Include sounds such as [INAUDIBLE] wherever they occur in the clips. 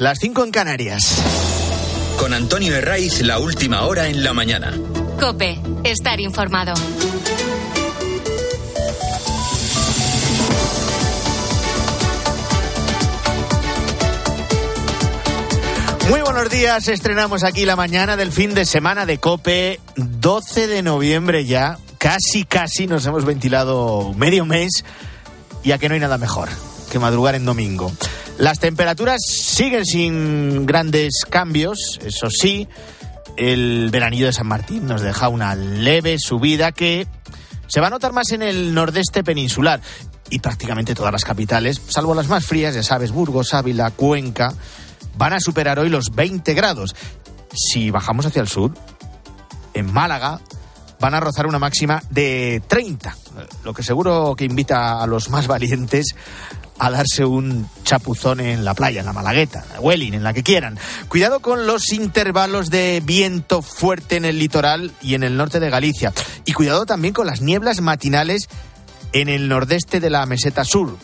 Las 5 en Canarias. Con Antonio Herraiz, la última hora en la mañana. Cope, estar informado. Muy buenos días, estrenamos aquí la mañana del fin de semana de Cope, 12 de noviembre ya, casi casi nos hemos ventilado medio mes, ya que no hay nada mejor que madrugar en domingo. Las temperaturas siguen sin grandes cambios, eso sí, el veranillo de San Martín nos deja una leve subida que se va a notar más en el nordeste peninsular y prácticamente todas las capitales, salvo las más frías, ya sabes, Burgos, Ávila, Cuenca, van a superar hoy los 20 grados. Si bajamos hacia el sur, en Málaga, van a rozar una máxima de 30, lo que seguro que invita a los más valientes a darse un chapuzón en la playa, en la Malagueta, en Welling, en la que quieran. Cuidado con los intervalos de viento fuerte en el litoral y en el norte de Galicia. Y cuidado también con las nieblas matinales en el nordeste de la meseta sur.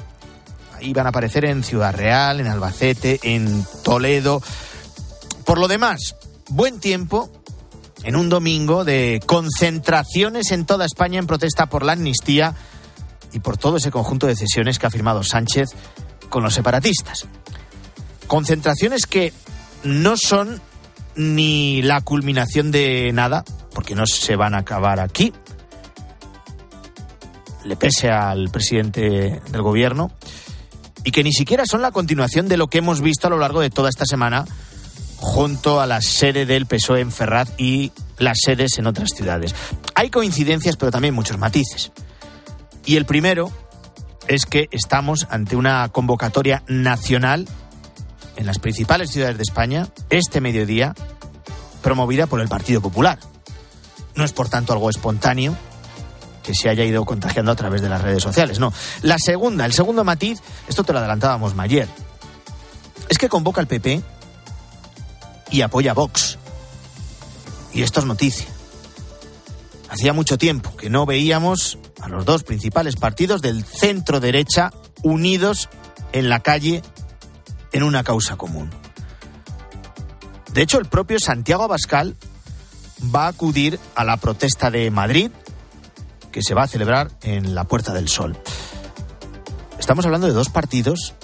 Ahí van a aparecer en Ciudad Real, en Albacete, en Toledo. Por lo demás, buen tiempo en un domingo de concentraciones en toda España en protesta por la amnistía y por todo ese conjunto de decisiones que ha firmado Sánchez con los separatistas. Concentraciones que no son ni la culminación de nada, porque no se van a acabar aquí, le pese al presidente del gobierno, y que ni siquiera son la continuación de lo que hemos visto a lo largo de toda esta semana junto a la sede del PSOE en Ferraz y las sedes en otras ciudades. Hay coincidencias, pero también muchos matices. Y el primero es que estamos ante una convocatoria nacional en las principales ciudades de España este mediodía, promovida por el Partido Popular. No es por tanto algo espontáneo que se haya ido contagiando a través de las redes sociales, no. La segunda, el segundo matiz, esto te lo adelantábamos ayer, es que convoca al PP y apoya a Vox. Y esto es noticia. Hacía mucho tiempo que no veíamos a los dos principales partidos del centro derecha unidos en la calle en una causa común. De hecho, el propio Santiago Abascal va a acudir a la protesta de Madrid que se va a celebrar en la Puerta del Sol. Estamos hablando de dos partidos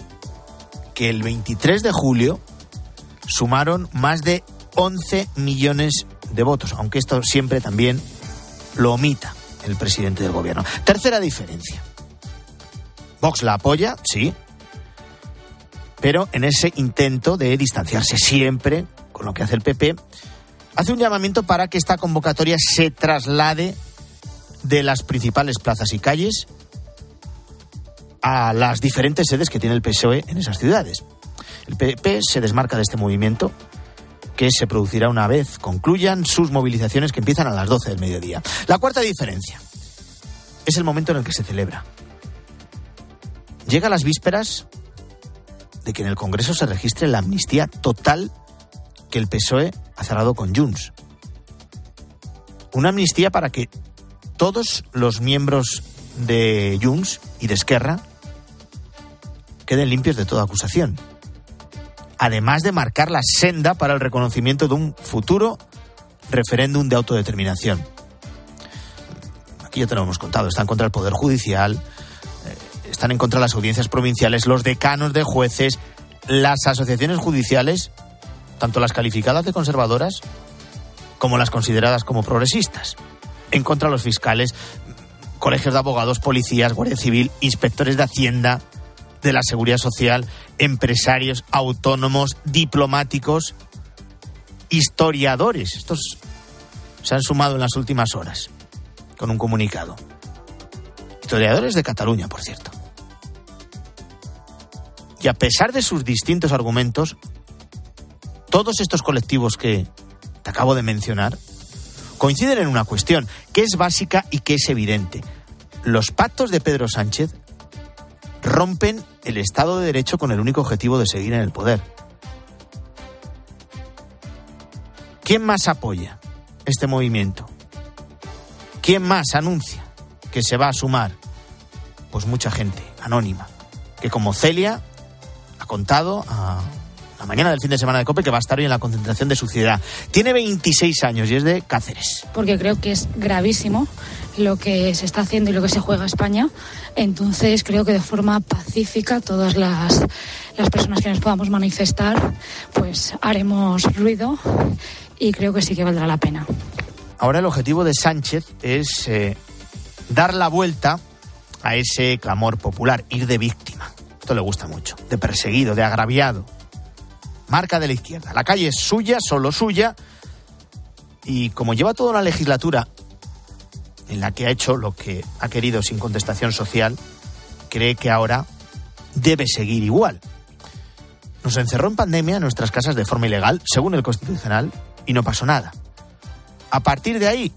que el 23 de julio sumaron más de 11 millones de votos, aunque esto siempre también lo omita el presidente del gobierno. Tercera diferencia. Vox la apoya, sí, pero en ese intento de distanciarse siempre con lo que hace el PP, hace un llamamiento para que esta convocatoria se traslade de las principales plazas y calles a las diferentes sedes que tiene el PSOE en esas ciudades. El PP se desmarca de este movimiento que se producirá una vez concluyan sus movilizaciones que empiezan a las 12 del mediodía. La cuarta diferencia es el momento en el que se celebra. Llega a las vísperas de que en el Congreso se registre la amnistía total que el PSOE ha cerrado con Junts. Una amnistía para que todos los miembros de Junts y de Esquerra queden limpios de toda acusación además de marcar la senda para el reconocimiento de un futuro referéndum de autodeterminación. Aquí ya te lo hemos contado, están contra el Poder Judicial, eh, están en contra las audiencias provinciales, los decanos de jueces, las asociaciones judiciales, tanto las calificadas de conservadoras como las consideradas como progresistas, en contra los fiscales, colegios de abogados, policías, Guardia Civil, inspectores de Hacienda, de la seguridad social, empresarios, autónomos, diplomáticos, historiadores. Estos se han sumado en las últimas horas con un comunicado. Historiadores de Cataluña, por cierto. Y a pesar de sus distintos argumentos, todos estos colectivos que te acabo de mencionar coinciden en una cuestión que es básica y que es evidente. Los pactos de Pedro Sánchez rompen el Estado de Derecho con el único objetivo de seguir en el poder. ¿Quién más apoya este movimiento? ¿Quién más anuncia que se va a sumar? Pues mucha gente anónima, que como Celia ha contado a la mañana del fin de semana de COPE, que va a estar hoy en la concentración de su ciudad. Tiene 26 años y es de Cáceres. Porque creo que es gravísimo lo que se está haciendo y lo que se juega España. Entonces creo que de forma pacífica todas las, las personas que nos podamos manifestar, pues haremos ruido y creo que sí que valdrá la pena. Ahora el objetivo de Sánchez es eh, dar la vuelta a ese clamor popular, ir de víctima. Esto le gusta mucho, de perseguido, de agraviado. Marca de la izquierda. La calle es suya, solo suya. Y como lleva toda una legislatura en la que ha hecho lo que ha querido sin contestación social, cree que ahora debe seguir igual. Nos encerró en pandemia nuestras casas de forma ilegal, según el Constitucional, y no pasó nada. A partir de ahí,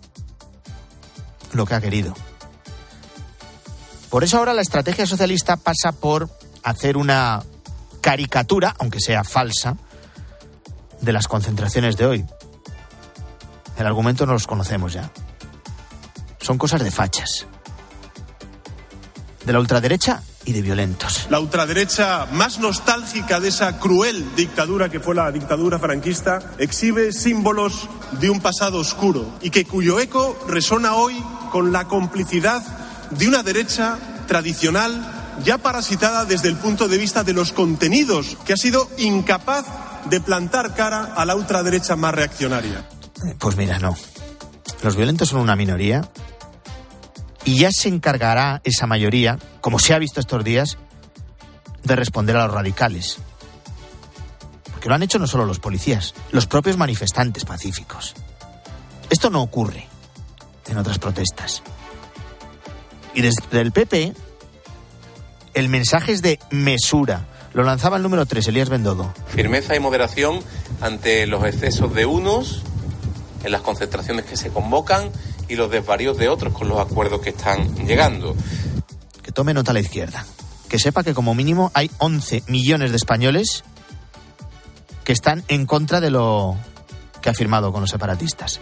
lo que ha querido. Por eso ahora la estrategia socialista pasa por hacer una caricatura, aunque sea falsa, de las concentraciones de hoy. El argumento no los conocemos ya. Son cosas de fachas. De la ultraderecha y de violentos. La ultraderecha más nostálgica de esa cruel dictadura que fue la dictadura franquista exhibe símbolos de un pasado oscuro y que cuyo eco resona hoy con la complicidad de una derecha tradicional ya parasitada desde el punto de vista de los contenidos, que ha sido incapaz de plantar cara a la ultraderecha más reaccionaria. Pues mira, no. Los violentos son una minoría y ya se encargará esa mayoría, como se ha visto estos días, de responder a los radicales. Porque lo han hecho no solo los policías, los propios manifestantes pacíficos. Esto no ocurre en otras protestas. Y desde el PP, el mensaje es de mesura. Lo lanzaba el número 3, Elías Bendodo. Firmeza y moderación ante los excesos de unos, en las concentraciones que se convocan y los desvaríos de otros con los acuerdos que están llegando. Que tome nota la izquierda. Que sepa que como mínimo hay 11 millones de españoles que están en contra de lo que ha firmado con los separatistas.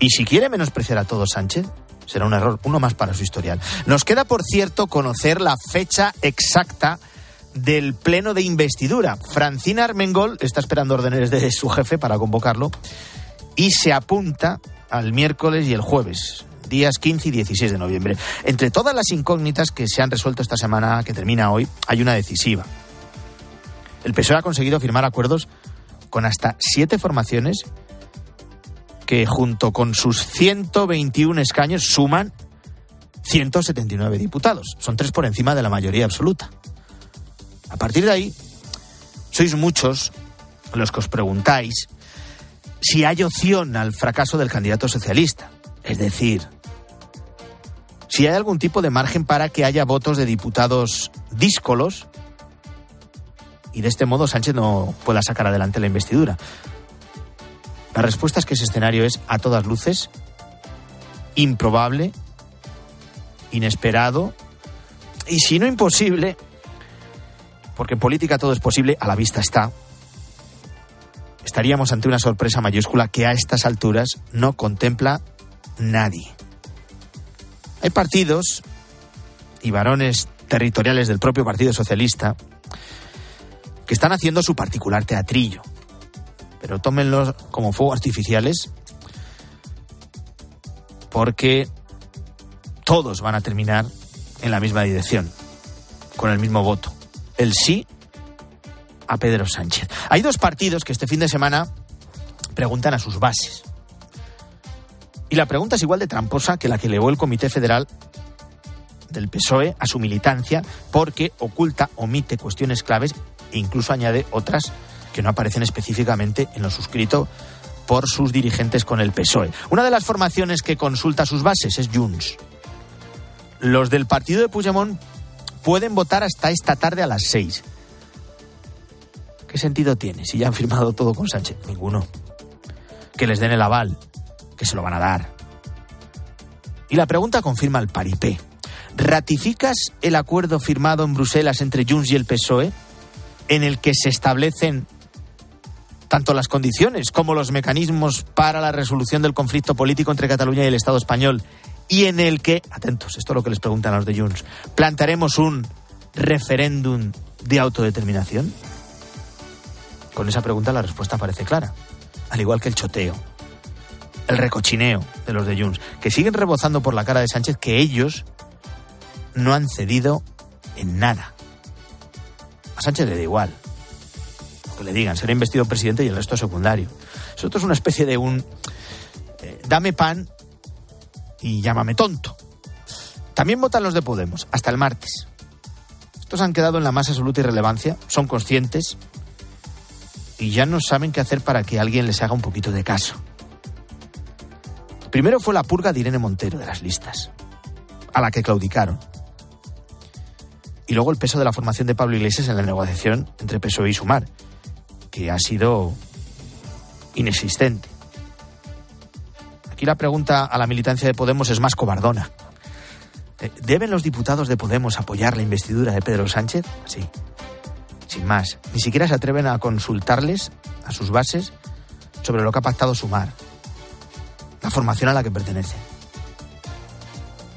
Y si quiere menospreciar a todos Sánchez, será un error, uno más para su historial. Nos queda, por cierto, conocer la fecha exacta del pleno de investidura. Francina Armengol está esperando órdenes de su jefe para convocarlo y se apunta al miércoles y el jueves, días 15 y 16 de noviembre. Entre todas las incógnitas que se han resuelto esta semana que termina hoy, hay una decisiva. El PSOE ha conseguido firmar acuerdos con hasta siete formaciones que junto con sus 121 escaños suman 179 diputados. Son tres por encima de la mayoría absoluta. A partir de ahí, sois muchos los que os preguntáis si hay opción al fracaso del candidato socialista. Es decir, si hay algún tipo de margen para que haya votos de diputados díscolos y de este modo Sánchez no pueda sacar adelante la investidura. La respuesta es que ese escenario es a todas luces improbable, inesperado y si no imposible, porque en política todo es posible, a la vista está, estaríamos ante una sorpresa mayúscula que a estas alturas no contempla nadie. Hay partidos y varones territoriales del propio Partido Socialista que están haciendo su particular teatrillo pero tómenlos como fuegos artificiales porque todos van a terminar en la misma dirección, con el mismo voto. El sí a Pedro Sánchez. Hay dos partidos que este fin de semana preguntan a sus bases. Y la pregunta es igual de tramposa que la que elevó el Comité Federal del PSOE a su militancia porque oculta, omite cuestiones claves e incluso añade otras que no aparecen específicamente en lo suscrito por sus dirigentes con el PSOE. Una de las formaciones que consulta sus bases es Junts. Los del partido de Puigdemont pueden votar hasta esta tarde a las seis. ¿Qué sentido tiene si ya han firmado todo con Sánchez? Ninguno. Que les den el aval, que se lo van a dar. Y la pregunta confirma el paripé. ¿Ratificas el acuerdo firmado en Bruselas entre Junts y el PSOE en el que se establecen tanto las condiciones como los mecanismos para la resolución del conflicto político entre Cataluña y el Estado español y en el que, atentos, esto es lo que les preguntan a los de Junts, plantaremos un referéndum de autodeterminación? Con esa pregunta la respuesta parece clara. Al igual que el choteo, el recochineo de los de Junts, que siguen rebozando por la cara de Sánchez que ellos no han cedido en nada. A Sánchez le da igual. que le digan, será investido presidente y el resto secundario. Eso es una especie de un eh, dame pan y llámame tonto. También votan los de Podemos, hasta el martes. Estos han quedado en la más absoluta irrelevancia, son conscientes y ya no saben qué hacer para que alguien les haga un poquito de caso. Primero fue la purga de Irene Montero de las listas, a la que claudicaron. Y luego el peso de la formación de Pablo Iglesias en la negociación entre PSOE y Sumar, que ha sido inexistente. Aquí la pregunta a la militancia de Podemos es más cobardona. Eh, ¿Deben los diputados de Podemos apoyar la investidura de Pedro Sánchez? Sí. Sin más. Ni siquiera se atreven a consultarles a sus bases sobre lo que ha pactado Sumar. La formación a la que pertenece.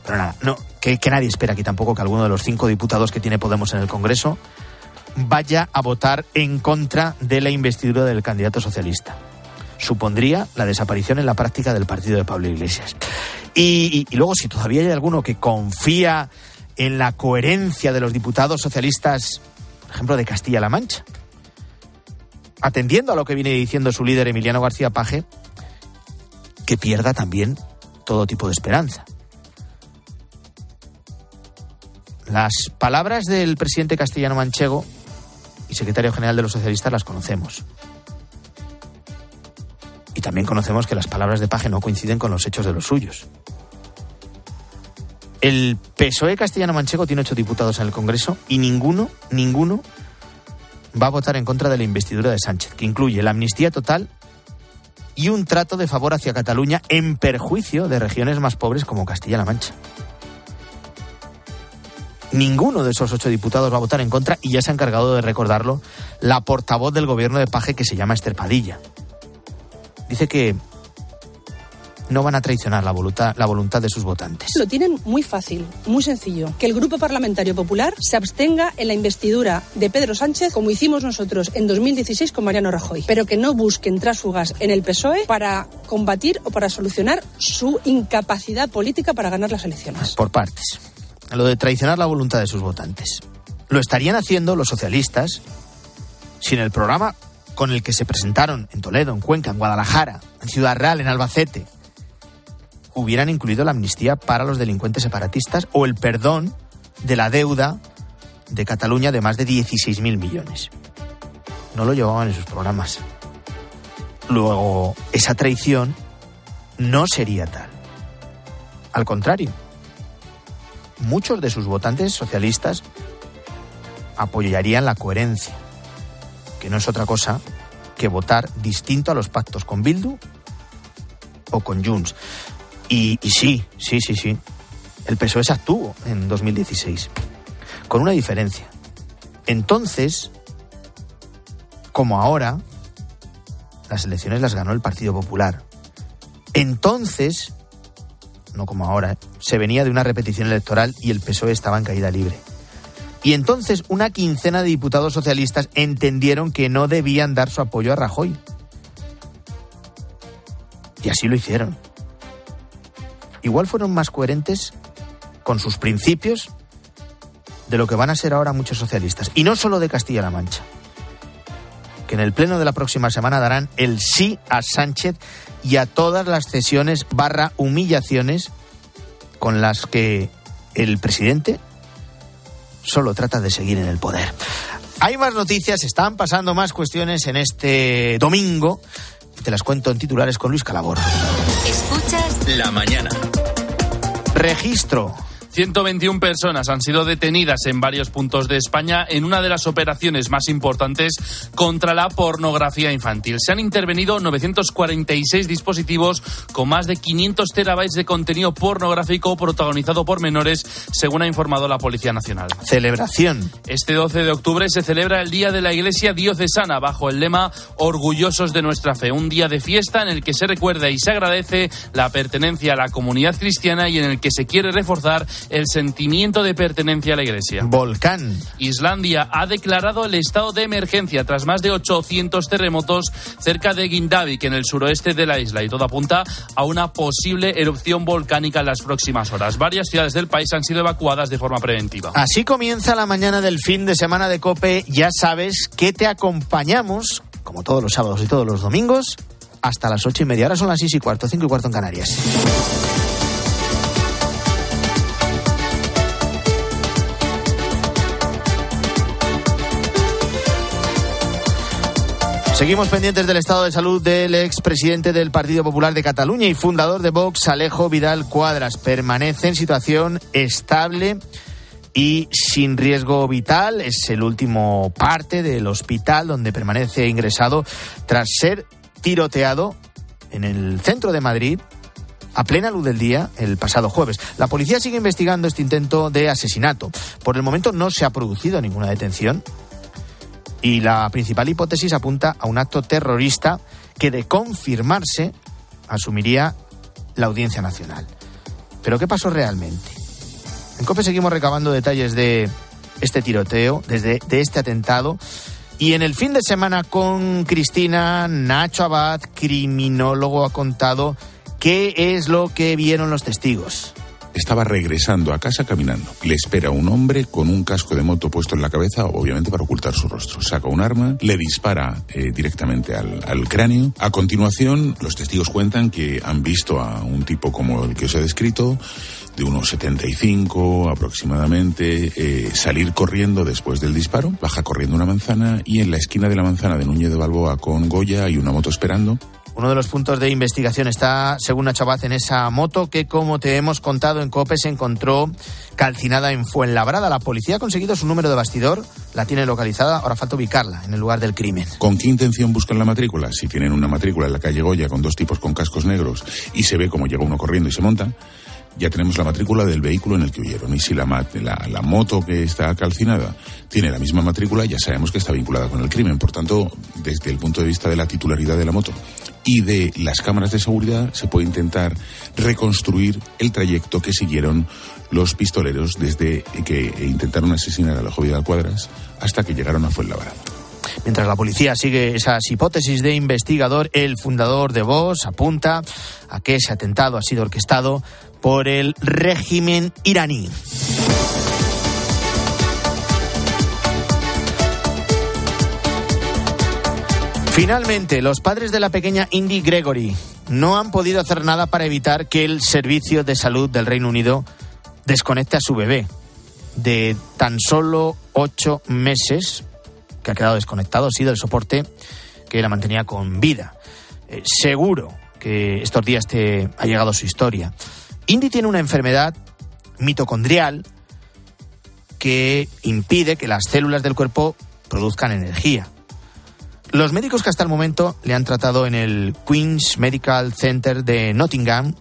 Pero nada, no, que, nadie espera aquí tampoco que alguno de los cinco diputados que tiene Podemos en el Congreso vaya a votar en contra de la investidura del candidato socialista. Supondría la desaparición en la práctica del partido de Pablo Iglesias. Y luego, si todavía hay alguno que confía en la coherencia de los diputados socialistas, por ejemplo, de Castilla-La Mancha, atendiendo a lo que viene diciendo su líder Emiliano García Paje, que pierda también todo tipo de esperanza. Las palabras del presidente castellano manchego y secretario general de los socialistas las conocemos. Y también conocemos que las palabras de Paje no coinciden con los hechos de los suyos. El PSOE castellano manchego tiene ocho diputados en el Congreso y ninguno, ninguno va a votar en contra de la investidura de Sánchez, que incluye la amnistía total y un trato de favor hacia Cataluña en perjuicio de regiones más pobres como Castilla-La Mancha. Ninguno de esos ocho diputados va a votar en contra y ya se ha encargado de recordarlo la portavoz del gobierno de Paje que se llama Esther Padilla. Dice que no van a traicionar la voluntad, la voluntad de sus votantes. Lo tienen muy fácil, muy sencillo. Que el Grupo Parlamentario Popular se abstenga en la investidura de Pedro Sánchez, como hicimos nosotros en 2016 con Mariano Rajoy, pero que no busquen trásugas en el PSOE para combatir o para solucionar su incapacidad política para ganar las elecciones. Por partes. Lo de traicionar la voluntad de sus votantes. Lo estarían haciendo los socialistas sin el programa con el que se presentaron en Toledo, en Cuenca, en Guadalajara, en Ciudad Real, en Albacete, hubieran incluido la amnistía para los delincuentes separatistas o el perdón de la deuda de Cataluña de más de 16.000 millones. No lo llevaban en sus programas. Luego, esa traición no sería tal. Al contrario, muchos de sus votantes socialistas apoyarían la coherencia, que no es otra cosa que votar distinto a los pactos con Bildu o con Junts. Y, sí, sí, sí, sí. El PSOE se actuó en 2016. Con una diferencia. Entonces, como ahora, las elecciones las ganó el Partido Popular. Entonces, no como ahora, ¿eh? se venía de una repetición electoral y el PSOE estaba en caída libre. Y entonces una quincena de diputados socialistas entendieron que no debían dar su apoyo a Rajoy. Y así lo hicieron igual fueron más coherentes con sus principios de lo que van a ser ahora muchos socialistas. Y no solo de Castilla-La Mancha, que en el pleno de la próxima semana darán el sí a Sánchez y a todas las cesiones barra humillaciones con las que el presidente solo trata de seguir en el poder. Hay más noticias, están pasando más cuestiones en este domingo. Te las cuento en titulares con Luis Calabor. Escuchas La mañana. Registro 121 personas han sido detenidas en varios puntos de España en una de las operaciones más importantes contra la pornografía infantil. Se han intervenido 946 dispositivos con más de 500 terabytes de contenido pornográfico protagonizado por menores, según ha informado la Policía Nacional. Celebración. Este 12 de octubre se celebra el Día de la Iglesia Diocesana bajo el lema Orgullosos de nuestra fe, un día de fiesta en el que se recuerda y se agradece la pertenencia a la comunidad cristiana y en el que se quiere reforzar el sentimiento de pertenencia a la Iglesia. Volcán. Islandia ha declarado el estado de emergencia tras más de 800 terremotos cerca de Gindavik, en el suroeste de la isla, y todo apunta a una posible erupción volcánica en las próximas horas. Varias ciudades del país han sido evacuadas de forma preventiva. Así comienza la mañana del fin de semana de Cope. Ya sabes que te acompañamos, como todos los sábados y todos los domingos, hasta las ocho y media. Ahora son las seis y cuarto, cinco y cuarto en Canarias. Seguimos pendientes del estado de salud del expresidente del Partido Popular de Cataluña y fundador de Vox, Alejo Vidal Cuadras. Permanece en situación estable y sin riesgo vital. Es el último parte del hospital donde permanece ingresado tras ser tiroteado en el centro de Madrid a plena luz del día el pasado jueves. La policía sigue investigando este intento de asesinato. Por el momento no se ha producido ninguna detención y la principal hipótesis apunta a un acto terrorista que de confirmarse asumiría la Audiencia Nacional. Pero ¿qué pasó realmente? En COPE seguimos recabando detalles de este tiroteo, desde de este atentado. Y en el fin de semana con Cristina, Nacho Abad, criminólogo, ha contado qué es lo que vieron los testigos estaba regresando a casa caminando. Le espera un hombre con un casco de moto puesto en la cabeza, obviamente para ocultar su rostro. Saca un arma, le dispara eh, directamente al, al, cráneo. A continuación, los testigos cuentan que han visto a un tipo como el que os he descrito, de unos 75 aproximadamente, eh, salir corriendo después del disparo, baja corriendo una manzana y en la esquina de la manzana de Núñez de Balboa con Goya hay una moto esperando. Uno de los puntos de investigación está, según Nacho Abad, en esa moto que, como te hemos contado en COPE, se encontró calcinada en Fuenlabrada. La policía ha conseguido su número de bastidor, la tiene localizada, ahora falta ubicarla en el lugar del crimen. ¿Con qué intención buscan la matrícula? Si tienen una matrícula en la calle Goya con dos tipos con cascos negros y se ve como llega uno corriendo y se monta, ya tenemos la matrícula del vehículo en el que huyeron. Y si la, la, la, moto que está calcinada tiene la misma matrícula, ya sabemos que está vinculada con el crimen. Por tanto, desde el punto de vista de la titularidad de la moto y de las cámaras de seguridad, se puede intentar reconstruir el trayecto que siguieron los pistoleros desde que intentaron asesinar a la joven Cuadras hasta que llegaron a Fuenlabrada. Mientras la policía sigue esas hipótesis de investigador, el fundador de Vox apunta a que ese atentado ha sido orquestado por el régimen iraní. Finalmente, los padres de la pequeña Indy Gregory no han podido hacer nada para evitar que el Servicio de Salud del Reino Unido desconecte a su bebé de tan solo ocho meses, que ha quedado desconectado, sí, del soporte que la mantenía con vida. Eh, seguro que estos días te ha llegado su historia. Indy tiene una enfermedad mitocondrial que impide que las células del cuerpo produzcan energía. Los médicos que hasta el momento le han tratado en el Queen's Medical Center de Nottingham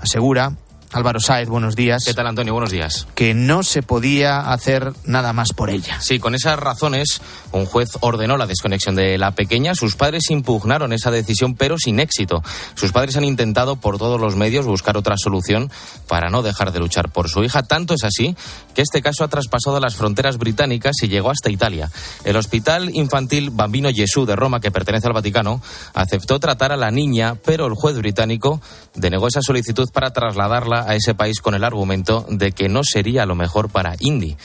asegura Álvaro Saez, buenos días. ¿Qué tal, Antonio? Buenos días. Que no se podía hacer nada más por ella. Sí, con esas razones, un juez ordenó la desconexión de la pequeña. Sus padres impugnaron esa decisión, pero sin éxito. Sus padres han intentado por todos los medios buscar otra solución para no dejar de luchar por su hija. Tanto es así que este caso ha traspasado las fronteras británicas y llegó hasta Italia. El Hospital Infantil Bambino Gesù de Roma, que pertenece al Vaticano, aceptó tratar a la niña, pero el juez británico denegó esa solicitud para trasladarla a ese país con el argumento de que no sería lo mejor para Indy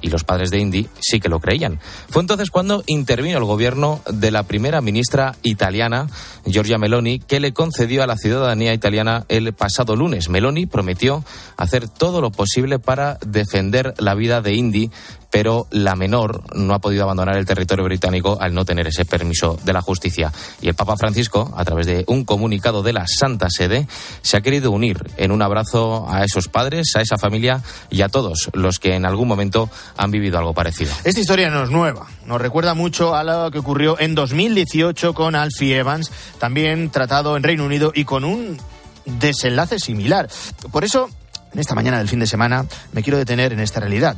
y los padres de Indy sí que lo creían. Fue entonces cuando intervino el gobierno de la primera ministra italiana, Giorgia Meloni, que le concedió a la ciudadanía italiana el pasado lunes. Meloni prometió hacer todo lo posible para defender la vida de Indy pero la menor no ha podido abandonar el territorio británico al no tener ese permiso de la justicia. Y el Papa Francisco, a través de un comunicado de la Santa Sede, se ha querido unir en un abrazo a esos padres, a esa familia y a todos los que en algún momento han vivido algo parecido. Esta historia no es nueva, nos recuerda mucho a lo que ocurrió en 2018 con Alfie Evans, también tratado en Reino Unido y con un desenlace similar. Por eso, en esta mañana del fin de semana, me quiero detener en esta realidad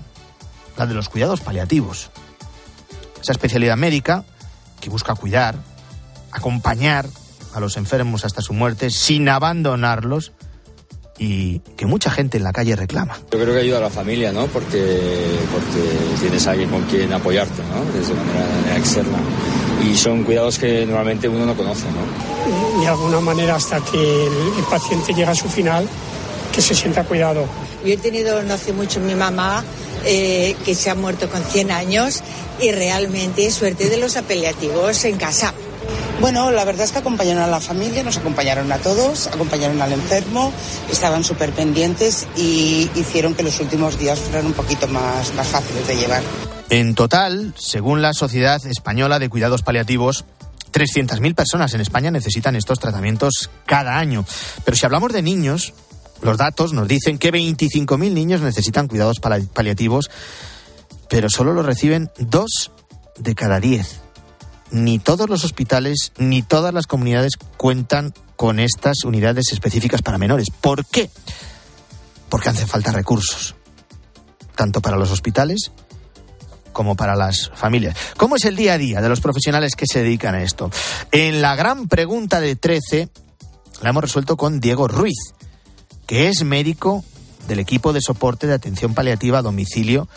la de los cuidados paliativos. Esa especialidad médica que busca cuidar, acompañar a los enfermos hasta su muerte sin abandonarlos y que mucha gente en la calle reclama. Yo creo que ayuda a la familia, ¿no? Porque, porque tienes a alguien con quien apoyarte, ¿no? Desde manera, de manera externa. Y son cuidados que normalmente uno no conoce, ¿no? De alguna manera hasta que el, el paciente llega a su final, que se sienta cuidado. Yo he tenido no hace mucho mi mamá eh, que se ha muerto con 100 años y realmente suerte de los apelativos en casa. Bueno, la verdad es que acompañaron a la familia, nos acompañaron a todos, acompañaron al enfermo, estaban súper pendientes y hicieron que los últimos días fueran un poquito más, más fáciles de llevar. En total, según la Sociedad Española de Cuidados Paliativos, 300.000 personas en España necesitan estos tratamientos cada año. Pero si hablamos de niños, los datos nos dicen que 25.000 niños necesitan cuidados paliativos, pero solo los reciben dos de cada diez. Ni todos los hospitales ni todas las comunidades cuentan con estas unidades específicas para menores. ¿Por qué? Porque hace falta recursos, tanto para los hospitales como para las familias. ¿Cómo es el día a día de los profesionales que se dedican a esto? En la gran pregunta de 13 la hemos resuelto con Diego Ruiz, que es médico del equipo de soporte de atención paliativa a domicilio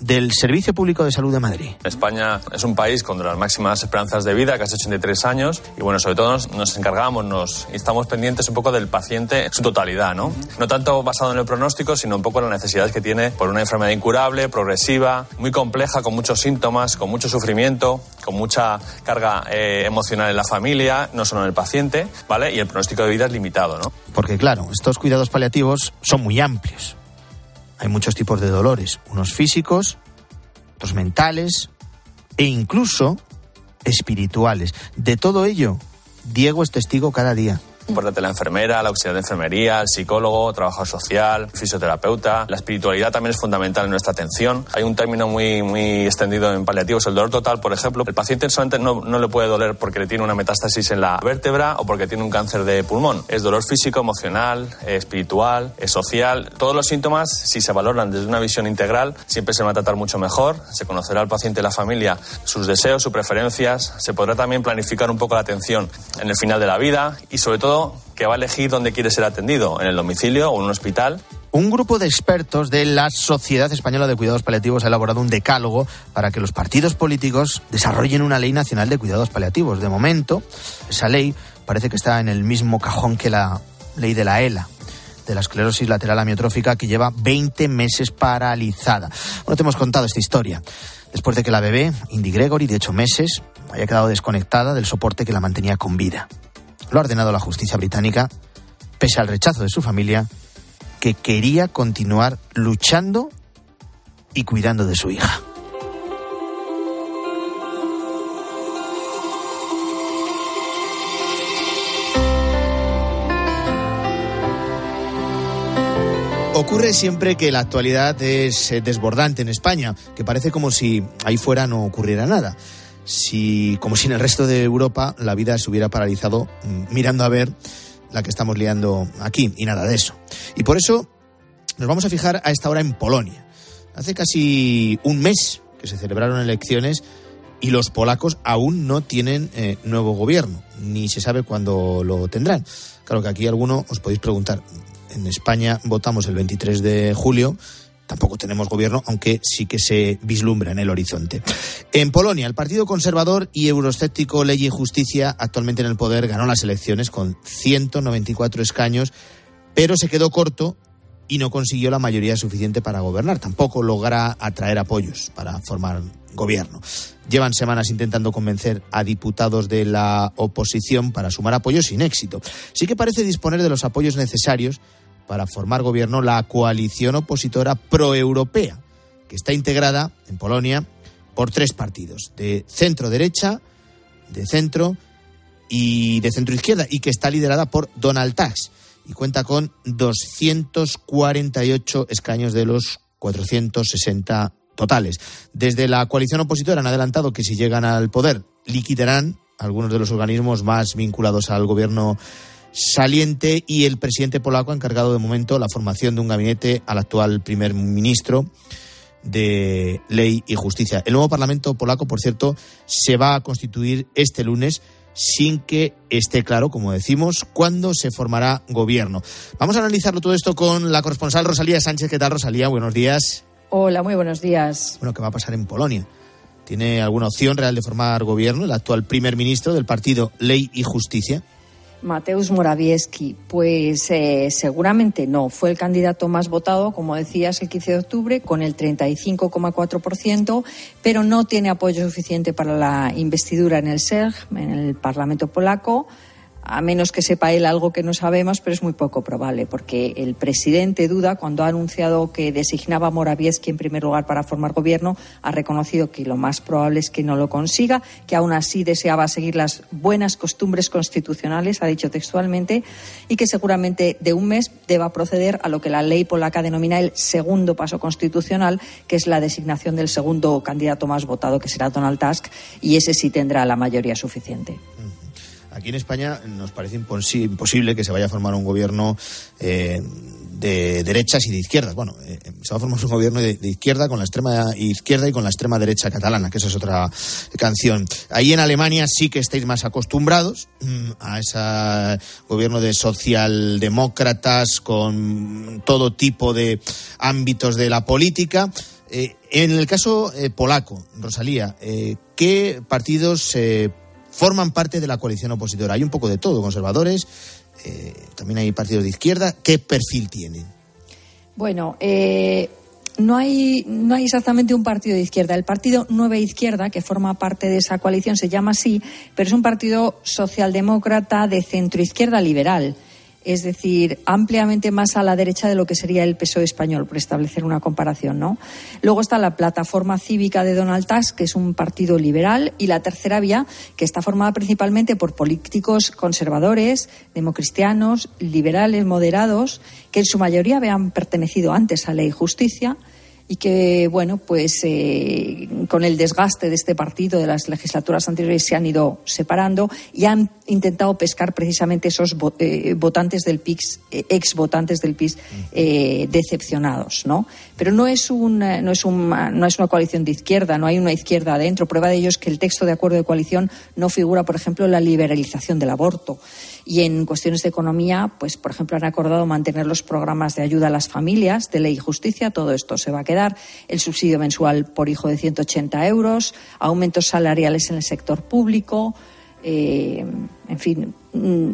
del Servicio Público de Salud de Madrid. España es un país con las máximas esperanzas de vida, casi 83 años, y bueno, sobre todo nos, nos encargamos, nos estamos pendientes un poco del paciente en su totalidad, ¿no? No tanto basado en el pronóstico, sino un poco en las necesidades que tiene por una enfermedad incurable, progresiva, muy compleja, con muchos síntomas, con mucho sufrimiento, con mucha carga eh, emocional en la familia, no solo en el paciente, ¿vale? Y el pronóstico de vida es limitado, ¿no? Porque claro, estos cuidados paliativos son muy amplios hay muchos tipos de dolores, unos físicos, otros mentales e incluso espirituales. De todo ello, Diego es testigo cada día. Importante la enfermera, la auxiliar de enfermería, el psicólogo, trabajador social, fisioterapeuta. La espiritualidad también es fundamental en nuestra atención. Hay un término muy, muy extendido en paliativos, el dolor total, por ejemplo. El paciente solamente no, no le puede doler porque le tiene una metástasis en la vértebra o porque tiene un cáncer de pulmón. Es dolor físico, emocional, espiritual, social. Todos los síntomas, si se valoran desde una visión integral, siempre se va a tratar mucho mejor. Se conocerá al paciente y la familia sus deseos, sus preferencias. Se podrá también planificar un poco la atención en el final de la vida y sobre todo que va a elegir dónde quiere ser atendido, en el domicilio o en un hospital. Un grupo de expertos de la Sociedad Española de Cuidados Paliativos ha elaborado un decálogo para que los partidos políticos desarrollen una ley nacional de cuidados paliativos. De momento, esa ley parece que está en el mismo cajón que la ley de la ELA de la esclerosis lateral amiotrófica que lleva 20 meses paralizada. Bueno, te hemos contado esta historia. Después de que la bebé, Indy Gregory, de 8 meses, haya quedado desconectada del soporte que la mantenía con vida lo ha ordenado la justicia británica, pese al rechazo de su familia, que quería continuar luchando y cuidando de su hija. Ocurre siempre que la actualidad es eh, desbordante en España, que parece como si ahí fuera no ocurriera nada si, como si en el resto de Europa, la vida se hubiera paralizado mm, mirando a ver la que estamos liando aquí, y nada de eso. Y por eso nos vamos a fijar a esta hora en Polonia. Hace casi un mes que se celebraron elecciones y los polacos aún no tienen eh, nuevo gobierno, ni se sabe cuándo lo tendrán. Claro que aquí alguno os podéis preguntar, en España votamos el 23 de julio, Tampoco tenemos gobierno, aunque sí que se vislumbra en el horizonte. En Polonia, el Partido Conservador y Euroscéptico Ley y Justicia, actualmente en el poder, ganó las elecciones con 194 escaños, pero se quedó corto y no consiguió la mayoría suficiente para gobernar. Tampoco logra atraer apoyos para formar gobierno. Llevan semanas intentando convencer a diputados de la oposición para sumar apoyos sin éxito. Sí que parece disponer de los apoyos necesarios para formar gobierno la coalición opositora proeuropea, que está integrada en Polonia por tres partidos, de centro derecha, de centro y de centro izquierda, y que está liderada por Donald Tusk y cuenta con 248 escaños de los 460 totales. Desde la coalición opositora han adelantado que si llegan al poder liquidarán algunos de los organismos más vinculados al gobierno saliente y el presidente polaco ha encargado de momento la formación de un gabinete al actual primer ministro de Ley y Justicia. El nuevo Parlamento polaco, por cierto, se va a constituir este lunes sin que esté claro, como decimos, cuándo se formará gobierno. Vamos a analizarlo todo esto con la corresponsal Rosalía Sánchez. ¿Qué tal, Rosalía? Buenos días. Hola, muy buenos días. Bueno, ¿qué va a pasar en Polonia? ¿Tiene alguna opción real de formar gobierno el actual primer ministro del partido Ley y Justicia? Mateusz Morawiecki, pues eh, seguramente no. Fue el candidato más votado, como decías, el 15 de octubre, con el 35,4%, pero no tiene apoyo suficiente para la investidura en el SERG, en el Parlamento polaco a menos que sepa él algo que no sabemos, pero es muy poco probable, porque el presidente Duda, cuando ha anunciado que designaba a Morawiecki en primer lugar para formar gobierno, ha reconocido que lo más probable es que no lo consiga, que aún así deseaba seguir las buenas costumbres constitucionales, ha dicho textualmente, y que seguramente de un mes deba proceder a lo que la ley polaca denomina el segundo paso constitucional, que es la designación del segundo candidato más votado, que será Donald Tusk, y ese sí tendrá la mayoría suficiente. Aquí en España nos parece imposible que se vaya a formar un gobierno eh, de derechas y de izquierdas. Bueno, eh, se va a formar un gobierno de, izquierda con la extrema izquierda y con la extrema derecha catalana, que esa es otra canción. Ahí en Alemania sí que estáis más acostumbrados mm, a ese gobierno de socialdemócratas con todo tipo de ámbitos de la política. Eh, en el caso polaco, Rosalía, ¿qué partidos forman parte de la coalición opositora. Hay un poco de todo, conservadores, eh, también hay partidos de izquierda. ¿Qué perfil tienen? Bueno, eh, no hay, no hay exactamente un partido de izquierda. El partido Nueva Izquierda, que forma parte de esa coalición, se llama así, pero es un partido socialdemócrata de centro izquierda liberal es decir, ampliamente más a la derecha de lo que sería el PSOE español, por establecer una comparación, ¿no? Luego está la plataforma cívica de Donald Tusk, que es un partido liberal, y la tercera vía, que está formada principalmente por políticos conservadores, democristianos, liberales, moderados, que en su mayoría habían pertenecido antes a Ley y Justicia y que, bueno, pues eh, con el desgaste de este partido de las legislaturas anteriores se han ido separando y han intentado pescar precisamente esos eh, votantes del PIS, eh, ex votantes del PIS decepcionados, ¿no? Pero no es, un, no, es un, no es una coalición de izquierda, no hay una izquierda adentro. Prueba de ello es que el texto de acuerdo de coalición no figura, por ejemplo, la liberalización del aborto. Y en cuestiones de economía, pues, por ejemplo, han acordado mantener los programas de ayuda a las familias de ley y justicia. Todo esto se va a quedar. El subsidio mensual por hijo de 180 euros, aumentos salariales en el sector público. Eh, en fin, mm,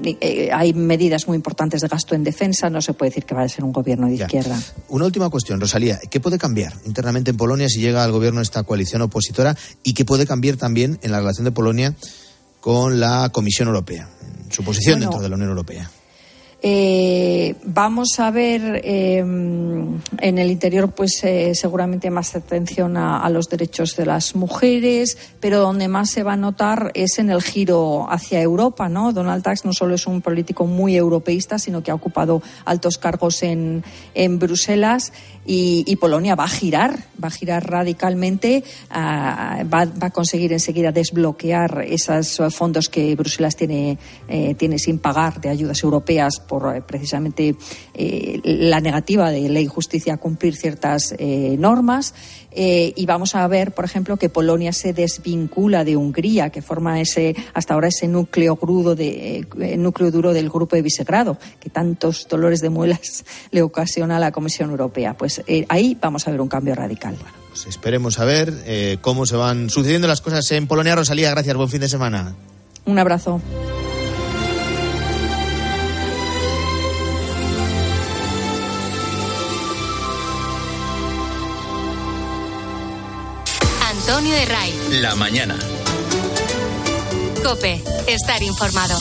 hay medidas muy importantes de gasto en defensa. No se puede decir que va a ser un gobierno de izquierda. Una última cuestión, Rosalía. ¿Qué puede cambiar internamente en Polonia si llega al gobierno esta coalición opositora? ¿Y qué puede cambiar también en la relación de Polonia con la Comisión Europea? su posición dentro de la Unión Europea. Eh, vamos a ver eh, en el interior, pues eh, seguramente más atención a, los derechos de las mujeres, pero donde más se va a notar es en el giro hacia Europa, ¿no? Donald Tusk no solo es un político muy europeísta, sino que ha ocupado altos cargos en, en Bruselas y, Polonia va a girar, va a girar radicalmente, ah, va, a conseguir enseguida desbloquear esos fondos que Bruselas tiene, tiene sin pagar de ayudas europeas eh, precisamente eh, la negativa de ley y justicia a cumplir ciertas eh, normas. y vamos a ver, por ejemplo, que Polonia se desvincula de Hungría, que forma ese, hasta ahora ese núcleo, crudo de, núcleo duro del grupo de Visegrado, que tantos dolores de muelas [LAUGHS] le ocasiona a la Comisión Europea. Pues ahí vamos a ver un cambio radical. pues esperemos a ver cómo se van sucediendo las cosas en Polonia. Rosalía, gracias. Buen fin de semana. Un abrazo. La mañana. Cope, estar informado.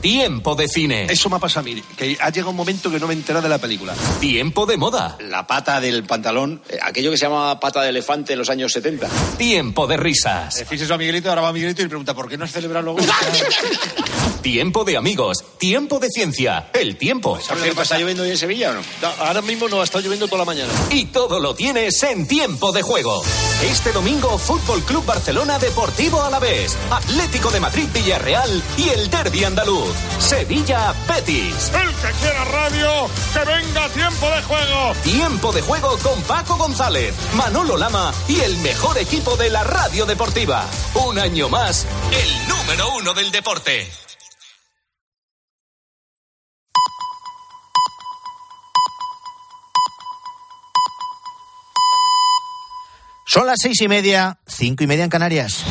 Tiempo de cine. Eso me ha pasado a mí, que ha llegado un momento que no me entera de la película. Tiempo de moda. La pata del pantalón, eh, aquello que se llamaba pata de elefante en los años 70. Tiempo de risas. Eh, a Miguelito, ahora va Miguelito y le pregunta, ¿por qué no es celebrarlo? [LAUGHS] tiempo de amigos. Tiempo de ciencia. El tiempo. ¿Por cierto, está lloviendo hoy en Sevilla o no? Ahora mismo no, ha estado lloviendo toda la mañana. Y todo lo tienes en tiempo de juego. Este domingo, Fútbol Club Barcelona Deportivo a la vez. Atlético de Madrid Villarreal y el Derby andaluz. Sevilla Betis. El que quiera radio, que venga a tiempo de juego. Tiempo de juego con Paco González, Manolo Lama y el mejor equipo de la radio deportiva. Un año más, el número uno del deporte. Son las seis y media, cinco y media en Canarias.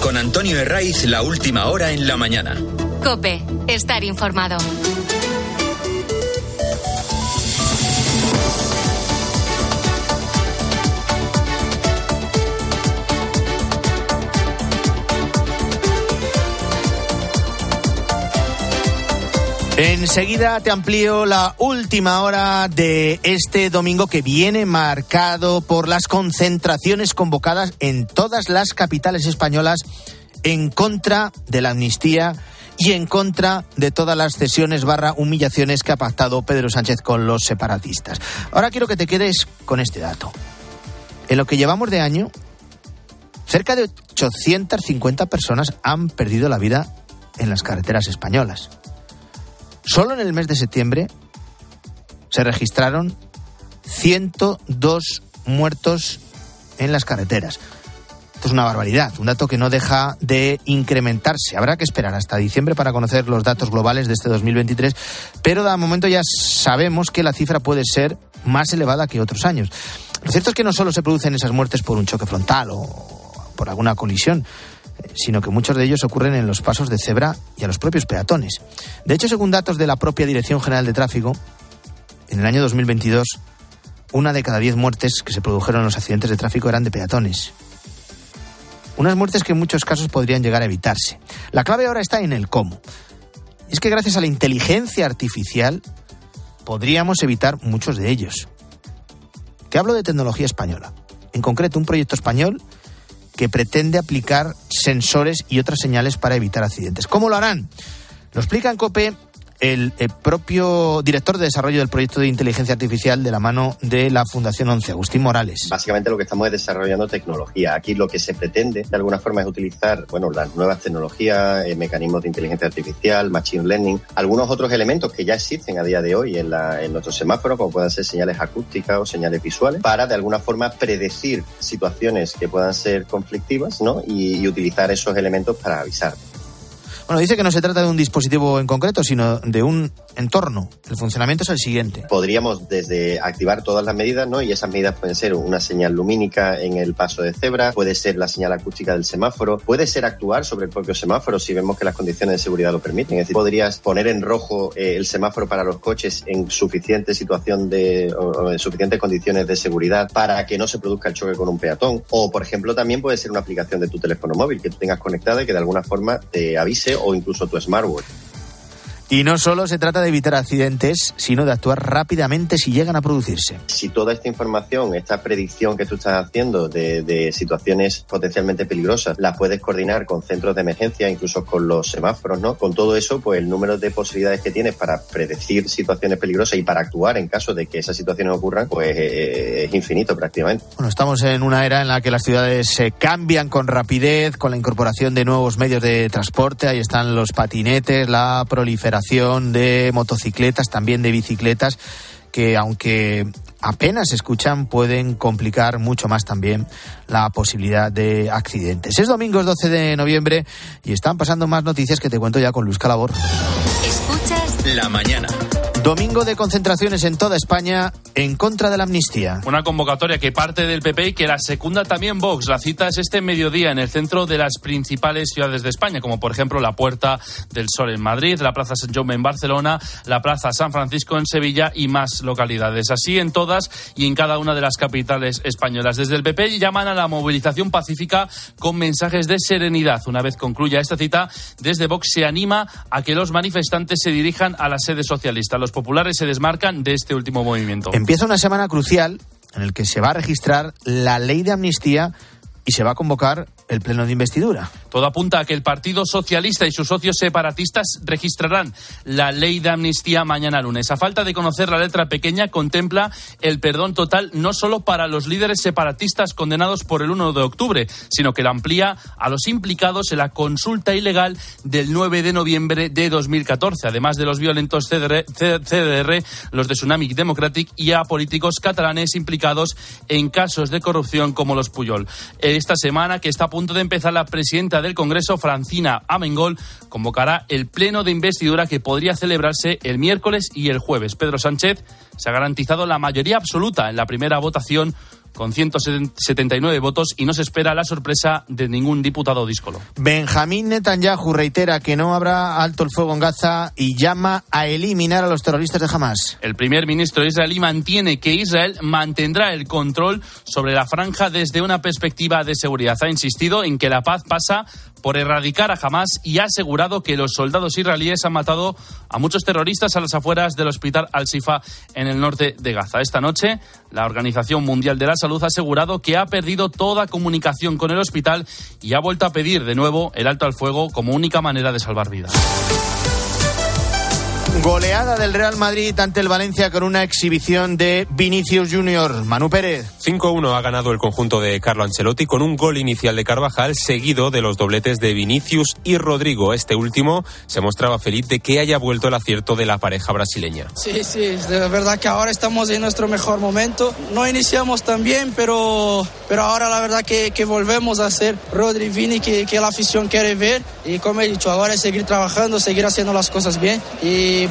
Con Antonio Herraiz, la última hora en la mañana. Cope, estar informado. Enseguida te amplío la última hora de este domingo que viene marcado por las concentraciones convocadas en todas las capitales españolas en contra de la amnistía y en contra de todas las cesiones barra humillaciones que ha pactado Pedro Sánchez con los separatistas. Ahora quiero que te quedes con este dato. En lo que llevamos de año, cerca de 850 personas han perdido la vida en las carreteras españolas. Solo en el mes de septiembre se registraron 102 muertos en las carreteras. Es una barbaridad, un dato que no deja de incrementarse. Habrá que esperar hasta diciembre para conocer los datos globales de este 2023, pero de momento ya sabemos que la cifra puede ser más elevada que otros años. Lo cierto es que no solo se producen esas muertes por un choque frontal o por alguna colisión, sino que muchos de ellos ocurren en los pasos de cebra y a los propios peatones. De hecho, según datos de la propia Dirección General de Tráfico, en el año 2022, una de cada diez muertes que se produjeron en los accidentes de tráfico eran de peatones. Unas muertes que en muchos casos podrían llegar a evitarse. La clave ahora está en el cómo. Es que gracias a la inteligencia artificial podríamos evitar muchos de ellos. Te hablo de tecnología española. En concreto, un proyecto español que pretende aplicar sensores y otras señales para evitar accidentes. ¿Cómo lo harán? Lo explica en COPE el, el, propio director de desarrollo del proyecto de inteligencia artificial de la mano de la Fundación 11, Agustín Morales. Básicamente lo que estamos es desarrollando tecnología. Aquí lo que se pretende de alguna forma es utilizar bueno, las nuevas tecnologías, eh, mecanismos de inteligencia artificial, machine learning, algunos otros elementos que ya existen a día de hoy en, la, en semáforos, como puedan ser señales acústicas o señales visuales, para de alguna forma predecir situaciones que puedan ser conflictivas ¿no? y utilizar esos elementos para avisar. Bueno, dice que no se trata de un dispositivo en concreto, sino de un entorno. El funcionamiento es el siguiente. Podríamos desde activar todas las medidas, ¿no? Y esas medidas pueden ser una señal lumínica en el paso de cebra, puede ser la señal acústica del semáforo, puede ser actuar sobre el propio semáforo si vemos que las condiciones de seguridad lo permiten. Es decir, podrías poner en rojo eh, el semáforo para los coches en suficiente situación de, o, en suficientes condiciones de seguridad para que no se produzca el choque con un peatón. O, por ejemplo, también puede ser una aplicación de tu teléfono móvil que tú tengas conectada y que de alguna forma te avise o incluso tu smartwatch. Y no solo se trata de evitar accidentes, sino de actuar rápidamente si llegan a producirse. Si toda esta información, esta predicción que tú estás haciendo de, de, situaciones potencialmente peligrosas, la puedes coordinar con centros de emergencia, incluso con los semáforos, ¿no? Con todo eso, pues el número de posibilidades que tienes para predecir situaciones peligrosas y para actuar en caso de que esas situaciones ocurran, pues eh, es infinito prácticamente. Bueno, estamos en una era en la que las ciudades se cambian con rapidez, con la incorporación de nuevos medios de transporte. Ahí están los patinetes, la proliferación de motocicletas, también de bicicletas, que aunque apenas escuchan pueden complicar mucho más también la posibilidad de accidentes. Es domingo, es 12 de noviembre y están pasando más noticias que te cuento ya con Luz Calabor. Escuchas la mañana. Domingo de concentraciones en toda España en contra de la amnistía. Una convocatoria que parte del PP y que la secunda también Vox. La cita es este mediodía en el centro de las principales ciudades de España, como por ejemplo la Puerta del Sol en Madrid, la Plaza San Jaume en Barcelona, la Plaza San Francisco en Sevilla y más localidades. Así en todas y en cada una de las capitales españolas. Desde el PP llaman a la movilización pacífica con mensajes de serenidad. Una vez concluya esta cita, desde Vox se anima a que los manifestantes se dirijan a la sede socialista. Populares se desmarcan de este último movimiento. Empieza una semana crucial en el que se va a registrar la ley de amnistía y se va a convocar el pleno de investidura. Todo apunta a que el Partido Socialista y sus socios separatistas registrarán la ley de amnistía mañana lunes. A falta de conocer la letra pequeña, contempla el perdón total no solo para los líderes separatistas condenados por el 1 de octubre, sino que la amplía a los implicados en la consulta ilegal del 9 de noviembre de 2014, además de los violentos CDR, CDR los de Tsunami Democratic y a políticos catalanes implicados en casos de corrupción como los Puyol. Esta semana, que está punto de empezar, la presidenta del Congreso, Francina Amengol, convocará el pleno de investidura que podría celebrarse el miércoles y el jueves. Pedro Sánchez se ha garantizado la mayoría absoluta en la primera votación con 179 votos y no se espera la sorpresa de ningún diputado díscolo. Benjamín Netanyahu reitera que no habrá alto el fuego en Gaza y llama a eliminar a los terroristas de Hamas. El primer ministro israelí mantiene que Israel mantendrá el control sobre la franja desde una perspectiva de seguridad. Ha insistido en que la paz pasa por erradicar a Hamas y ha asegurado que los soldados israelíes han matado a muchos terroristas a las afueras del hospital Al-Sifa en el norte de Gaza. Esta noche, la Organización Mundial de la Salud ha asegurado que ha perdido toda comunicación con el hospital y ha vuelto a pedir de nuevo el alto al fuego como única manera de salvar vidas. Goleada del Real Madrid ante el Valencia con una exhibición de Vinicius Junior. Manu Pérez. 5-1 ha ganado el conjunto de Carlo Ancelotti con un gol inicial de Carvajal seguido de los dobletes de Vinicius y Rodrigo. Este último se mostraba feliz de que haya vuelto el acierto de la pareja brasileña. Sí, sí, de verdad que ahora estamos en nuestro mejor momento. No iniciamos tan bien, pero, pero ahora la verdad que, que volvemos a ser Rodri Vini que, que la afición quiere ver. Y como he dicho, ahora es seguir trabajando, seguir haciendo las cosas bien. Y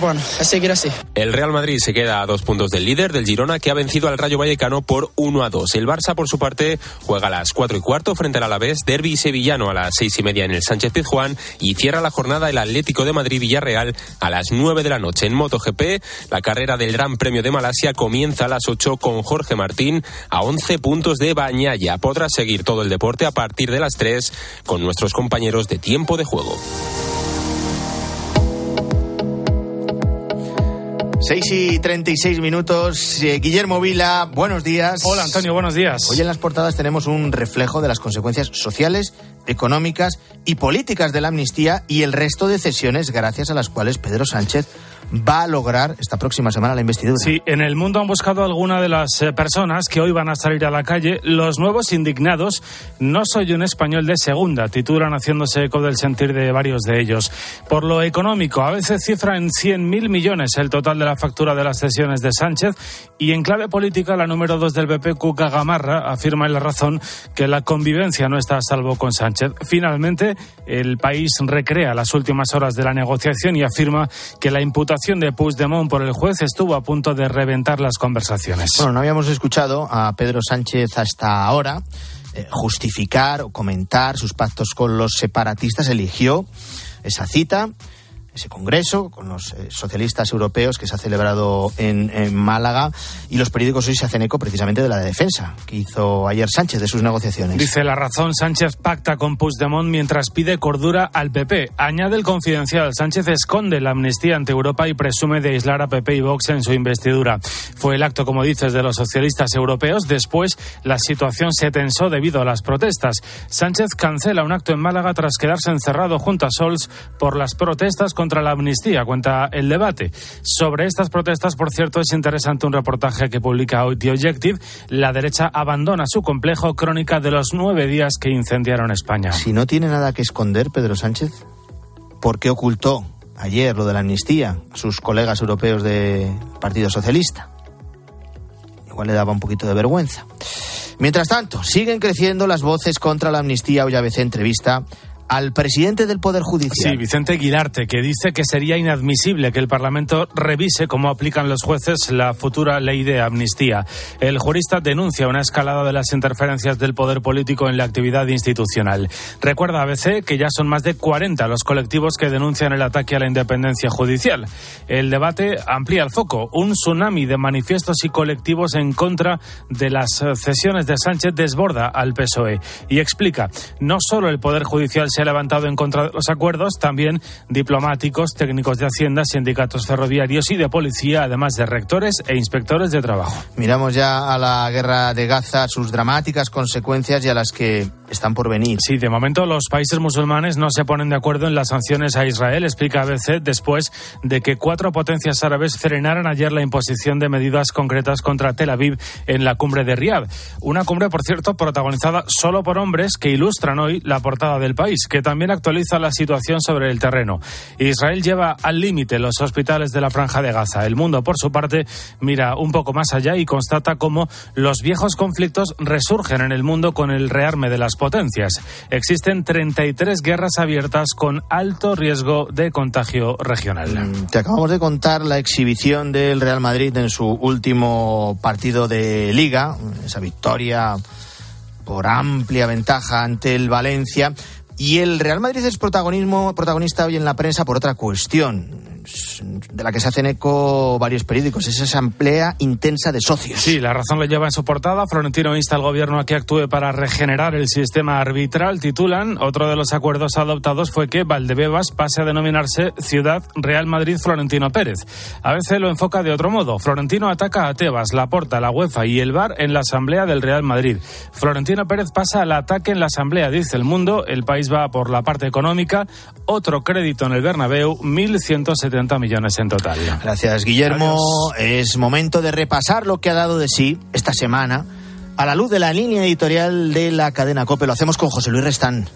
El Real Madrid se queda a dos puntos del líder, del Girona, que ha vencido al Rayo Vallecano por 1 a 2. El Barça, por su parte, juega a las 4 y cuarto frente al Alavés, derby sevillano a las 6 y media en el Sánchez Pizjuán y cierra la jornada el Atlético de Madrid-Villarreal a las 9 de la noche. En MotoGP, la carrera del Gran Premio de Malasia comienza a las 8 con Jorge Martín a 11 puntos de Bañaya. Podrá seguir todo el deporte a partir de las 3 con nuestros compañeros de tiempo de juego. 6 y 36 minutos. Eh, Guillermo Vila, buenos días. Hola Antonio, buenos días. Hoy en las portadas tenemos un reflejo de las consecuencias sociales, económicas y políticas de la amnistía y el resto de cesiones gracias a las cuales Pedro Sánchez va a lograr esta próxima semana la investidura. Sí, en el mundo han buscado alguna de las eh, personas que hoy van a salir a la calle. Los nuevos indignados, no soy un español de segunda, titulan haciéndose eco del sentir de varios de ellos. Por lo económico, a veces cifra en 100.000 millones el total de la factura de las sesiones de Sánchez y en clave política la número 2 del BP, Cuca Gamarra, afirma en la razón que la convivencia no está a salvo con Sánchez. Finalmente, el país recrea las últimas horas de la negociación y afirma que la imputación de Puigdemont por el juez estuvo a punto de reventar las conversaciones. Bueno, no habíamos escuchado a Pedro Sánchez hasta ahora eh, justificar o comentar sus pactos con los separatistas. Eligió esa cita ese congreso con los eh, socialistas europeos que se ha celebrado en, en, Málaga y los periódicos hoy se hacen eco precisamente de la defensa que hizo ayer Sánchez de sus negociaciones. Dice la razón, Sánchez pacta con Puigdemont mientras pide cordura al PP. Añade el confidencial, Sánchez esconde la amnistía ante Europa y presume de aislar a PP y Vox en su investidura. Fue el acto, como dices, de los socialistas europeos. Después la situación se tensó debido a las protestas. Sánchez cancela un acto en Málaga tras quedarse encerrado junto a Sols por las protestas con contra la amnistía, cuenta el debate. Sobre estas protestas, por cierto, es interesante un reportaje que publica hoy The Objective. La derecha abandona su complejo crónica de los nueve días que incendiaron España. Si no tiene nada que esconder, Pedro Sánchez, ¿por qué ocultó ayer lo de la amnistía a sus colegas europeos del Partido Socialista? Igual le daba un poquito de vergüenza. Mientras tanto, siguen creciendo las voces contra la amnistía. Hoy ABC entrevista al presidente del Poder Judicial. Sí, Vicente Aguilarte, que dice que sería inadmisible que el Parlamento revise cómo aplican los jueces la futura ley de amnistía. El jurista denuncia una escalada de las interferencias del poder político en la actividad institucional. Recuerda ABC que ya son más de 40 los colectivos que denuncian el ataque a la independencia judicial. El debate amplía el foco. Un tsunami de manifiestos y colectivos en contra de las cesiones de Sánchez desborda al PSOE y explica, no solo el Poder Judicial se ha levantado en contra de los acuerdos, también diplomáticos, técnicos de Hacienda, sindicatos ferroviarios y de policía, además de rectores e inspectores de trabajo. Miramos ya a la guerra de Gaza, sus dramáticas consecuencias y a las que están por venir. Sí, de momento los países musulmanes no se ponen de acuerdo en las sanciones a Israel, explica ABC, después de que cuatro potencias árabes frenaran ayer la imposición de medidas concretas contra Tel Aviv en la cumbre de Riad. Una cumbre, por cierto, protagonizada solo por hombres que ilustran hoy la portada del país, que también actualiza la situación sobre el terreno. Israel lleva al límite los hospitales de la Franja de Gaza. El mundo, por su parte, mira un poco más allá y constata cómo los viejos conflictos resurgen en el mundo con el rearme de las potencias. Existen 33 guerras abiertas con alto riesgo de contagio regional. Mm, te acabamos de contar la exhibición del Real Madrid en su último partido de liga, esa victoria por amplia ventaja ante el Valencia. Y el Real Madrid es protagonismo, protagonista hoy en la prensa por otra cuestión de la que se hacen eco varios periódicos, es esa asamblea intensa de socios. Sí, la razón le lleva en su portada. Florentino insta al gobierno a que actúe para regenerar el sistema arbitral. Titulan, otro de los acuerdos adoptados fue que Valdebebas pase a denominarse Ciudad Real Madrid Florentino Pérez. A veces lo enfoca de otro modo. Florentino ataca a Tebas, la Porta, la UEFA y el VAR en la asamblea del Real Madrid. Florentino Pérez pasa al ataque en la asamblea, dice el mundo. El país va por la parte económica. Otro crédito en el Bernabéu, 1.170 millones en total. Gracias, Guillermo. Es momento de repasar lo que ha dado de sí esta semana a la luz de la línea editorial de la cadena COPE. Lo hacemos con José Luis Restán.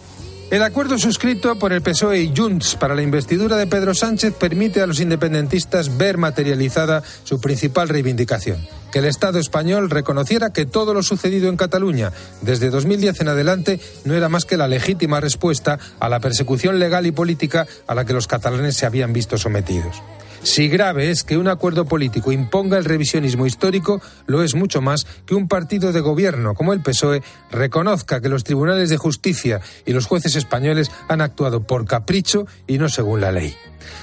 El acuerdo suscrito por el PSOE y Junts para la investidura de Pedro Sánchez permite a los independentistas ver materializada su principal reivindicación, que el Estado español reconociera que todo lo sucedido en Cataluña desde 2010 en adelante no era más que la legítima respuesta a la persecución legal y política a la que los catalanes se habían visto sometidos. Si grave es que un acuerdo político imponga el revisionismo histórico, lo es mucho más que un partido de gobierno como el PSOE reconozca que los tribunales de justicia y los jueces españoles han actuado por capricho y no según la ley.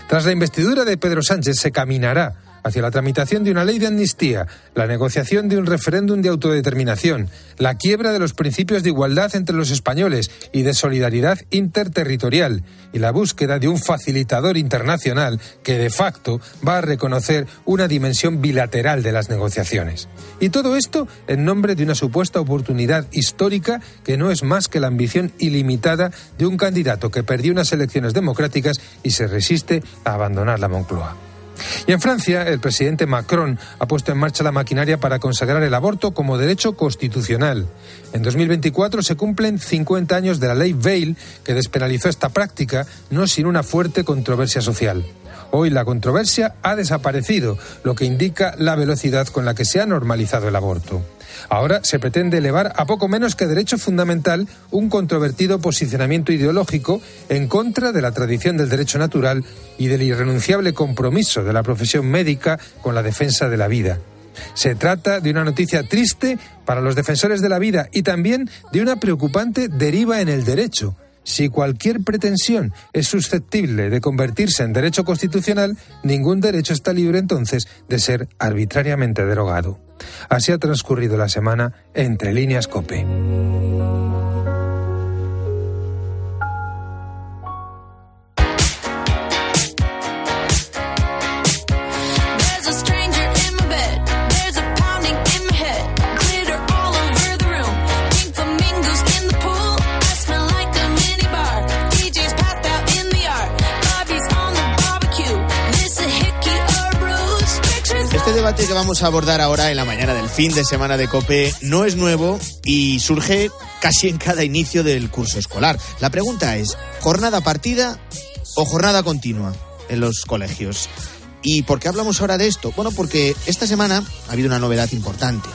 Tras la investidura de Pedro Sánchez se caminará hacia la tramitación de una ley de amnistía, la negociación de un referéndum de autodeterminación, la quiebra de los principios de igualdad entre los españoles y de solidaridad interterritorial y la búsqueda de un facilitador internacional que de facto va a reconocer una dimensión bilateral de las negociaciones. Y todo esto en nombre de una supuesta oportunidad histórica que no es más que la ambición ilimitada de un candidato que perdió unas elecciones democráticas y se resiste a abandonar la Moncloa. Y en Francia, el presidente Macron ha puesto en marcha la maquinaria para consagrar el aborto como derecho constitucional. En 2024 se cumplen 50 años de la ley Veil que despenalizó esta práctica, no sin una fuerte controversia social. Hoy la controversia ha desaparecido, lo que indica la velocidad con la que se ha normalizado el aborto. Ahora se pretende elevar a poco menos que derecho fundamental un controvertido posicionamiento ideológico en contra de la tradición del derecho natural y del irrenunciable compromiso de la profesión médica con la defensa de la vida. Se trata de una noticia triste para los defensores de la vida y también de una preocupante deriva en el derecho. Si cualquier pretensión es susceptible de convertirse en derecho constitucional, ningún derecho está libre entonces de ser arbitrariamente derogado. Así ha transcurrido la semana entre líneas COPE. Debate que vamos a abordar ahora en la mañana del fin de semana de COPE no es nuevo y surge casi en cada inicio del curso escolar. La pregunta es, ¿jornada partida o jornada continua en los colegios? ¿Y por qué hablamos ahora de esto? Bueno, porque esta semana ha habido una novedad importante.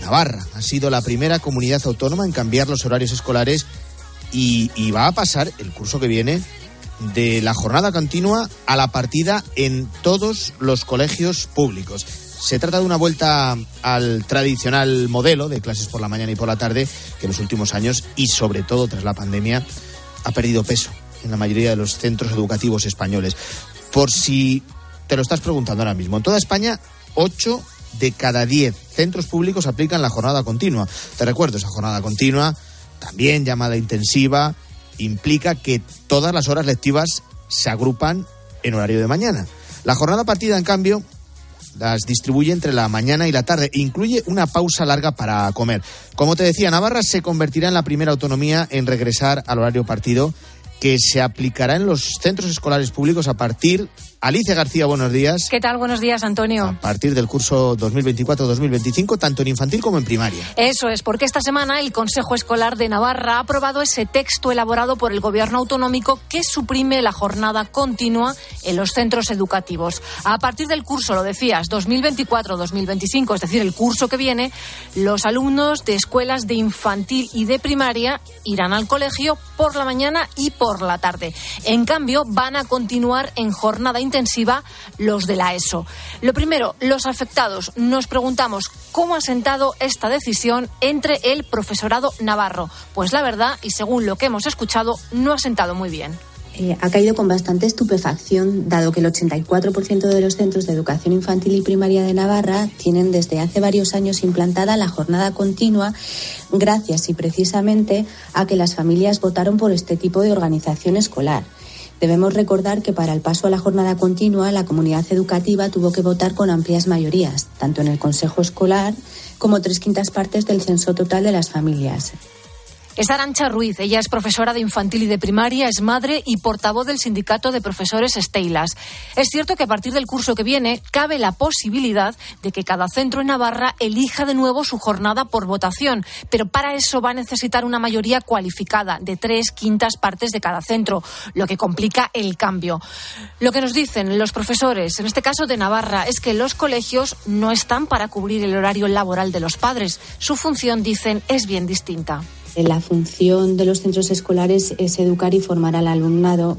Navarra ha sido la primera comunidad autónoma en cambiar los horarios escolares y va a pasar el curso que viene de la jornada continua a la partida en todos los colegios públicos. Se trata de una vuelta al tradicional modelo de clases por la mañana y por la tarde que en los últimos años y sobre todo tras la pandemia ha perdido peso en la mayoría de los centros educativos españoles. Por si te lo estás preguntando ahora mismo, en toda España 8 de cada 10 centros públicos aplican la jornada continua. Te recuerdo, esa jornada continua, también llamada intensiva, implica que todas las horas lectivas se agrupan en horario de mañana. La jornada partida, en cambio, las distribuye entre la mañana y la tarde. Incluye una pausa larga para comer. Como te decía, Navarra se convertirá en la primera autonomía en regresar al horario partido que se aplicará en los centros escolares públicos a partir Alicia García, buenos días. ¿Qué tal? Buenos días, Antonio. A partir del curso 2024-2025, tanto en infantil como en primaria. Eso es, porque esta semana el Consejo Escolar de Navarra ha aprobado ese texto elaborado por el Gobierno autonómico que suprime la jornada continua en los centros educativos. A partir del curso, lo decías, 2024-2025, es decir, el curso que viene, los alumnos de escuelas de infantil y de primaria irán al colegio por la mañana y por la tarde. En cambio, van a continuar en jornada intensiva los de la ESO. Lo primero, los afectados. Nos preguntamos cómo ha sentado esta decisión entre el profesorado navarro. Pues la verdad, y según lo que hemos escuchado, no ha sentado muy bien. Eh, ha caído con bastante estupefacción, dado que el 84% de los centros de educación infantil y primaria de Navarra tienen desde hace varios años implantada la jornada continua, gracias y precisamente a que las familias votaron por este tipo de organización escolar. Debemos recordar que para el paso a la jornada continua, la comunidad educativa tuvo que votar con amplias mayorías, tanto en el Consejo Escolar como tres quintas partes del censo total de las familias. Es Arancha Ruiz. Ella es profesora de infantil y de primaria, es madre y portavoz del sindicato de profesores Estelas. Es cierto que a partir del curso que viene cabe la posibilidad de que cada centro en Navarra elija de nuevo su jornada por votación, pero para eso va a necesitar una mayoría cualificada de tres quintas partes de cada centro, lo que complica el cambio. Lo que nos dicen los profesores, en este caso de Navarra, es que los colegios no están para cubrir el horario laboral de los padres. Su función, dicen, es bien distinta. La función de los centros escolares es educar y formar al alumnado,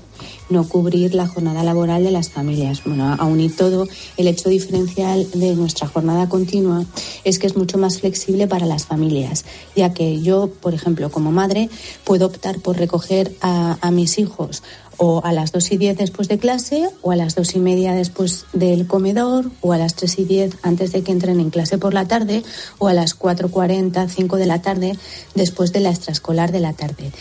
no cubrir la jornada laboral de las familias. Bueno, aún y todo, el hecho diferencial de nuestra jornada continua es que es mucho más flexible para las familias, ya que yo, por ejemplo, como madre, puedo optar por recoger a, a mis hijos o a las dos y diez después de clase, o a las dos y media después del comedor, o a las tres y diez antes de que entren en clase por la tarde, o a las cuatro cuarenta, cinco de la tarde después de la extraescolar de la tarde.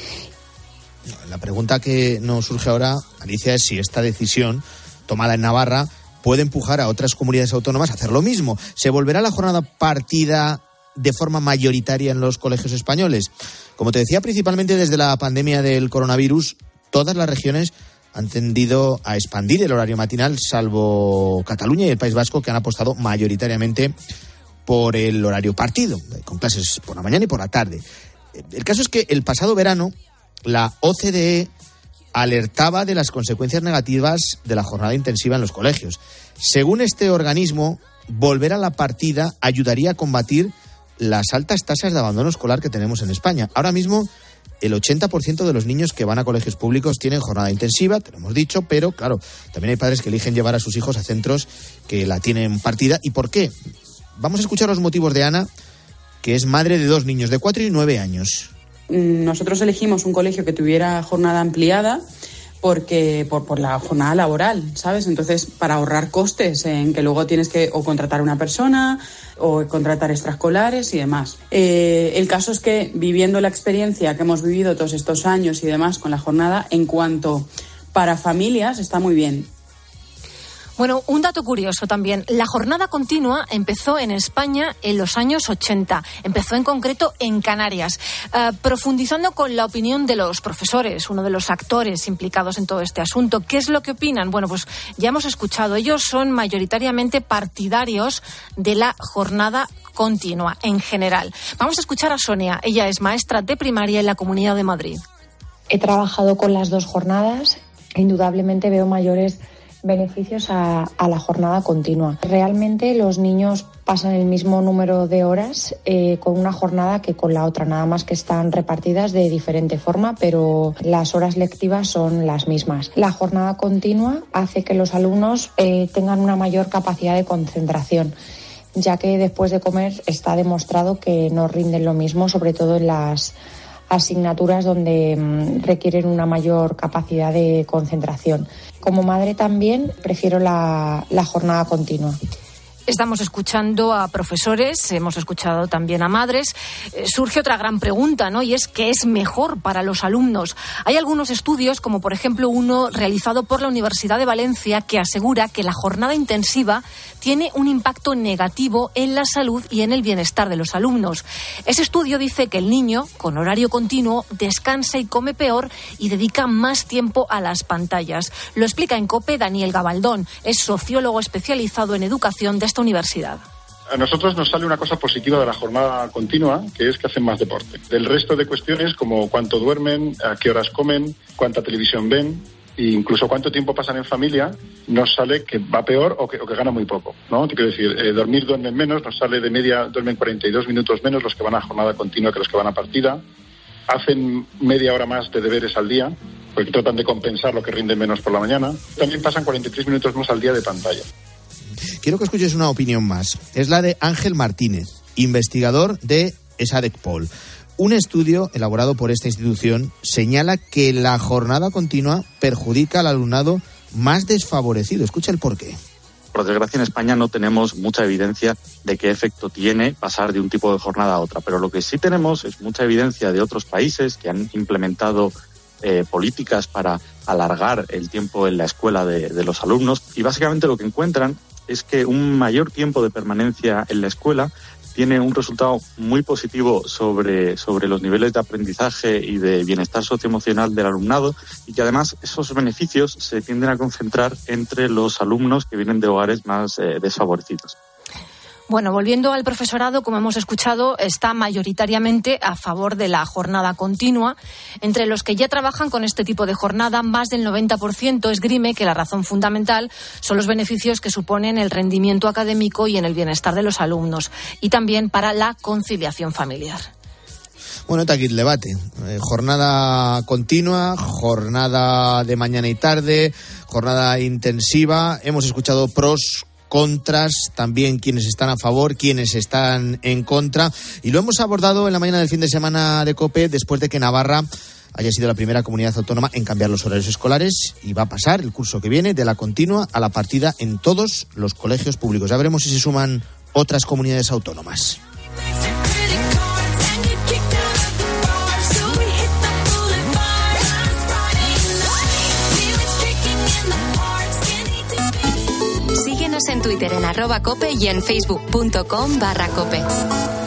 La pregunta que nos surge ahora, Alicia, es si esta decisión tomada en Navarra puede empujar a otras comunidades autónomas a hacer lo mismo. ¿Se volverá la jornada partida de forma mayoritaria en los colegios españoles? Como te decía, principalmente desde la pandemia del coronavirus, todas las regiones han tendido a expandir el horario matinal, salvo Cataluña y el País Vasco, que han apostado mayoritariamente por el horario partido, con clases por la mañana y por la tarde. El caso es que el pasado verano la OCDE alertaba de las consecuencias negativas de la jornada intensiva en los colegios. Según este organismo, volver a la partida ayudaría a combatir las altas tasas de abandono escolar que tenemos en España. Ahora mismo el 80% de los niños que van a colegios públicos tienen jornada intensiva, te lo hemos dicho, pero claro, también hay padres que eligen llevar a sus hijos a centros que la tienen partida. ¿Y por qué? Vamos a escuchar los motivos de Ana, que es madre de dos niños de 4 y 9 años. Nosotros elegimos un colegio que tuviera jornada ampliada porque por, por, la jornada laboral, ¿sabes? Entonces, para ahorrar costes en que luego tienes que o contratar a una persona o contratar extraescolares y demás. Eh, el caso es que viviendo la experiencia que hemos vivido todos estos años y demás con la jornada, en cuanto para familias, está muy bien. Bueno, un dato curioso también. La jornada continua empezó en España en los años 80. Empezó en concreto en Canarias. Uh, profundizando con la opinión de los profesores, uno de los actores implicados en todo este asunto. ¿Qué es lo que opinan? Bueno, pues ya hemos escuchado. Ellos son mayoritariamente partidarios de la jornada continua en general. Vamos a escuchar a Sonia. Ella es maestra de primaria en la Comunidad de Madrid. He trabajado con las dos jornadas. Indudablemente veo mayores beneficios a, a, la jornada continua. Realmente los niños pasan el mismo número de horas eh, con una jornada que con la otra, nada más que están repartidas de diferente forma, pero las horas lectivas son las mismas. La jornada continua hace que los alumnos eh, tengan una mayor capacidad de concentración ya que después de comer está demostrado que no rinden lo mismo, sobre todo en las asignaturas donde mm, requieren una mayor capacidad de concentración. Como madre también prefiero la, la jornada continua. Estamos escuchando a profesores, hemos escuchado también a madres. Eh, surge otra gran pregunta, ¿no? Y es ¿qué es mejor para los alumnos? Hay algunos estudios, como por ejemplo uno realizado por la Universidad de Valencia, que asegura que la jornada intensiva tiene un impacto negativo en la salud y en el bienestar de los alumnos. Ese estudio dice que el niño, con horario continuo, descansa y come peor y dedica más tiempo a las pantallas. Lo explica en COPE Daniel Gabaldón. Es sociólogo especializado en educación de esta universidad. A nosotros nos sale una cosa positiva de la jornada continua, que es que hacen más deporte. Del resto de cuestiones, como cuánto duermen, a qué horas comen, cuánta televisión ven, e incluso cuánto tiempo pasan en familia, nos sale que va peor o que, o que gana muy poco. ¿no? Quiero decir, eh, dormir duermen menos, nos sale de media, duermen 42 minutos menos los que van a jornada continua que los que van a partida. Hacen media hora más de deberes al día, porque tratan de compensar lo que rinden menos por la mañana. También pasan 43 minutos más al día de pantalla. Quiero que escuches una opinión más. Es la de Ángel Martínez, investigador de ESADECPOL. Un estudio elaborado por esta institución señala que la jornada continua perjudica al alumnado más desfavorecido. Escucha el porqué. Por desgracia, en España no tenemos mucha evidencia de qué efecto tiene pasar de un tipo de jornada a otra, pero lo que sí tenemos es mucha evidencia de otros países que han implementado eh, políticas para alargar el tiempo en la escuela de, de los alumnos y básicamente lo que encuentran es que un mayor tiempo de permanencia en la escuela tiene un resultado muy positivo sobre, sobre los niveles de aprendizaje y de bienestar socioemocional del alumnado y que además esos beneficios se tienden a concentrar entre los alumnos que vienen de hogares más eh, desfavorecidos. Bueno, volviendo al profesorado, como hemos escuchado, está mayoritariamente a favor de la jornada continua. Entre los que ya trabajan con este tipo de jornada, más del 90% esgrime que la razón fundamental son los beneficios que suponen el rendimiento académico y en el bienestar de los alumnos, y también para la conciliación familiar. Bueno, está aquí el debate. Eh, jornada continua, jornada de mañana y tarde, jornada intensiva. Hemos escuchado pros, contras, también quienes están a favor, quienes están en contra. Y lo hemos abordado en la mañana del fin de semana de COPE después de que Navarra haya sido la primera comunidad autónoma en cambiar los horarios escolares y va a pasar el curso que viene de la continua a la partida en todos los colegios públicos. Ya veremos si se suman otras comunidades autónomas. Twitter en arroba cope y en facebook.com barra cope.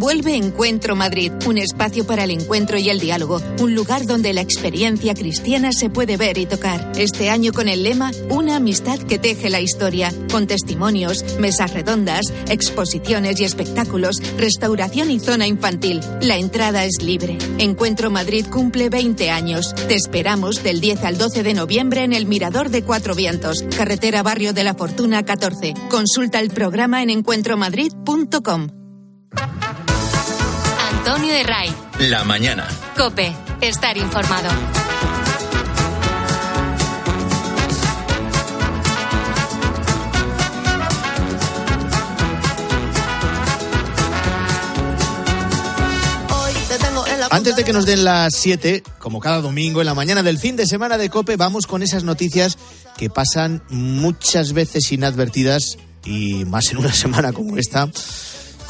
Vuelve Encuentro Madrid, un espacio para el encuentro y el diálogo, un lugar donde la experiencia cristiana se puede ver y tocar. Este año con el lema Una amistad que teje la historia, con testimonios, mesas redondas, exposiciones y espectáculos, restauración y zona infantil. La entrada es libre. Encuentro Madrid cumple 20 años. Te esperamos del 10 al 12 de noviembre en el Mirador de Cuatro Vientos, carretera Barrio de la Fortuna 14. Consulta el programa en encuentromadrid.com. Antonio de Ray. La mañana. Cope. Estar informado. Antes de que nos den las 7, como cada domingo en la mañana del fin de semana de Cope, vamos con esas noticias que pasan muchas veces inadvertidas y más en una [LAUGHS] semana como esta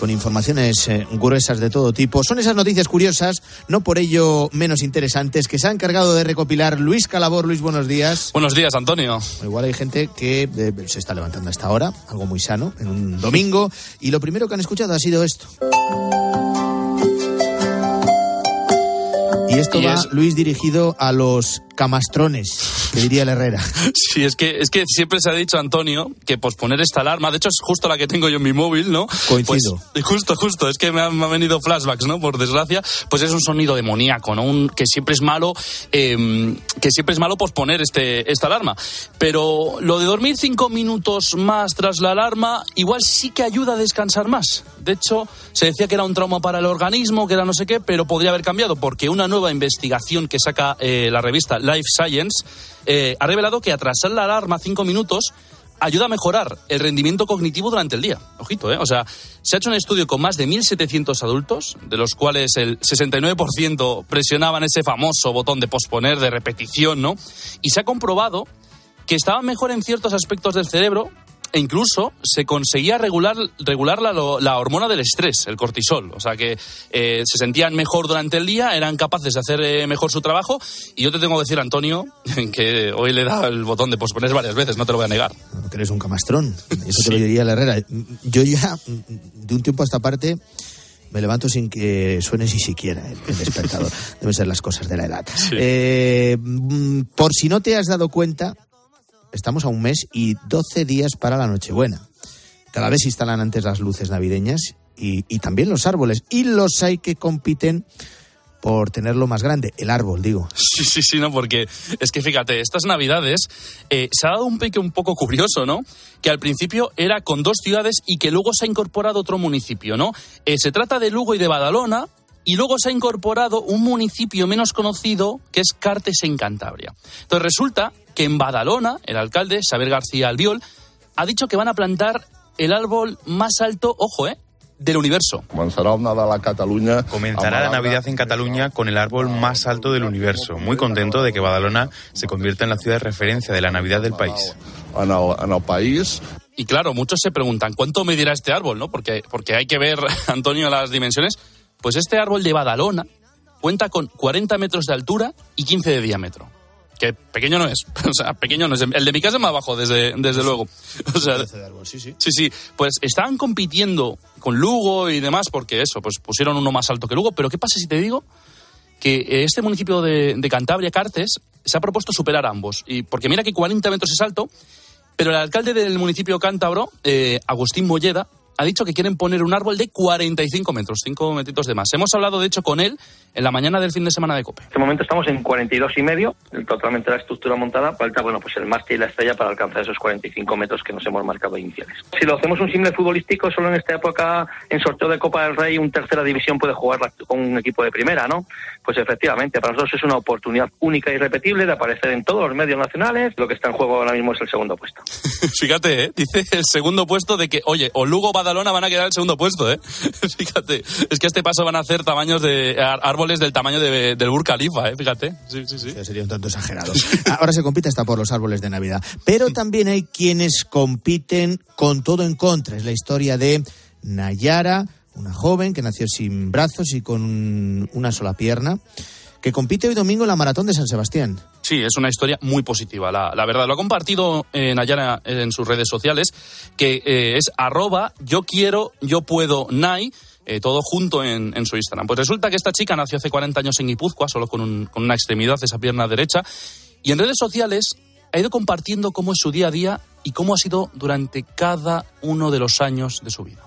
con informaciones eh, gruesas de todo tipo. Son esas noticias curiosas, no por ello menos interesantes, que se ha encargado de recopilar Luis Calabor. Luis, buenos días. Buenos días, Antonio. Igual hay gente que eh, se está levantando a esta hora, algo muy sano, en un domingo, y lo primero que han escuchado ha sido esto. Y esto Y va, es- Luis, dirigido a los camastrones, que diría el Herrera. [LAUGHS] Sí, es que, es que siempre se ha dicho, Antonio, que posponer esta alarma, de hecho es justo la que tengo yo en mi móvil, ¿no? Coincido. Pues, justo, justo, es que me han, me han venido flashbacks, ¿no? Por desgracia, pues es un sonido demoníaco, ¿no? Un, que siempre es malo, eh, que siempre es malo posponer este, esta alarma. Pero lo de dormir cinco minutos más tras la alarma, igual sí que ayuda a descansar más. De hecho, se decía que era un trauma para el organismo, que era no sé qué, pero podría haber cambiado, porque una nueva investigación que saca eh, la revista Life Science eh, ha revelado que atrasar la alarma cinco minutos ayuda a mejorar el rendimiento cognitivo durante el día. Ojito, ¿eh? O sea, se ha hecho un estudio con más de 1.700 adultos, de los cuales el 69% presionaban ese famoso botón de posponer, de repetición, ¿no? Y se ha comprobado que estaban mejor en ciertos aspectos del cerebro e incluso se conseguía regular, regular la, la, hormona del estrés, el cortisol. O sea que eh, se sentían mejor durante el día, eran capaces de hacer eh, mejor su trabajo. Y yo te tengo que decir, Antonio, [LAUGHS] que hoy le he dado el botón de posponer varias veces, no te lo voy a negar. Que eres un camastrón. [LAUGHS] Eso te lo diría la Herrera. Yo ya, de un tiempo a esta parte me levanto sin que suene ni siquiera el, despertador. [LAUGHS] Deben ser las cosas de la edad. Eh, mm, por si no te has dado cuenta, estamos a un mes y 12 días para la Nochebuena. Cada vez se instalan antes las luces navideñas y, también los árboles. Y los hay que compiten por tenerlo más grande, el árbol, digo. [LAUGHS] Sí, sí, sí, no, porque es que fíjate, estas navidades eh, se ha dado un pique un poco curioso, ¿no? Que al principio era con dos ciudades y que luego se ha incorporado otro municipio, ¿no? Eh, se trata de Lugo y de Badalona, y luego se ha incorporado un municipio menos conocido que es Cartes en Cantabria. Entonces resulta que en Badalona, el alcalde, Xavier García Albiol, ha dicho que van a plantar el árbol más alto, ojo, ¿eh? del universo. Comenzará la Cataluña. Comenzará la Navidad en Cataluña con el árbol más alto del universo. Muy contento de que Badalona se convierta en la ciudad de referencia de la Navidad del país. En el, país. Y claro, muchos se preguntan, ¿cuánto medirá este árbol? ¿no? Porque, porque hay que ver, [LAUGHS] Antonio, las dimensiones. Pues este árbol de Badalona cuenta con 40 metros de altura y 15 de diámetro que pequeño no es. [LAUGHS] O sea, pequeño no es. El de mi casa es más bajo, desde, desde luego. [LAUGHS] O sea, sí, sí. sí, sí. Pues estaban compitiendo con Lugo y demás, porque eso, pues pusieron uno más alto que Lugo. Pero ¿qué pasa si te digo que este municipio de, de Cantabria, Cartes, se ha propuesto superar ambos? Y porque mira que 40 metros es alto, pero el alcalde del municipio cántabro, eh, Agustín Molleda, ha dicho que quieren poner un árbol de 45 metros, 5 metritos de más. Hemos hablado, de hecho, con él en la mañana del fin de semana de COPE. En este momento estamos en 42 y medio, totalmente la estructura montada. Falta, bueno, pues el mástil y la estrella para alcanzar esos 45 metros que nos hemos marcado iniciales. Si lo hacemos un simple futbolístico, solo en esta época, en sorteo de Copa del Rey, un tercera división puede jugar con un equipo de primera, ¿no? Pues efectivamente, para nosotros es una oportunidad única y repetible de aparecer en todos los medios nacionales. Lo que está en juego ahora mismo es el segundo puesto. [LAUGHS] Fíjate, ¿eh? dice el segundo puesto de que, oye, o Lugo Badalona van a quedar el segundo puesto, ¿eh? [LAUGHS] Fíjate, es que a este paso van a hacer tamaños de árboles del tamaño de, del Burj Khalifa, ¿eh? Fíjate. Sí, sí, sí. Sería un tanto exagerado. Ahora se compite hasta por los árboles de Navidad. Pero también hay quienes compiten con todo en contra. Es la historia de Nayara, una joven que nació sin brazos y con una sola pierna, que compite hoy domingo en la maratón de San Sebastián. Sí, es una historia muy positiva, la, la verdad. Lo ha compartido eh, Nayara en sus redes sociales, que eh, es arroba yo quiero, yo puedo, Nay. Eh, todo junto en, su Instagram. Pues resulta que esta chica nació hace 40 años en Guipúzcoa, solo con, con una extremidad esa pierna derecha, y en redes sociales ha ido compartiendo cómo es su día a día y cómo ha sido durante cada uno de los años de su vida.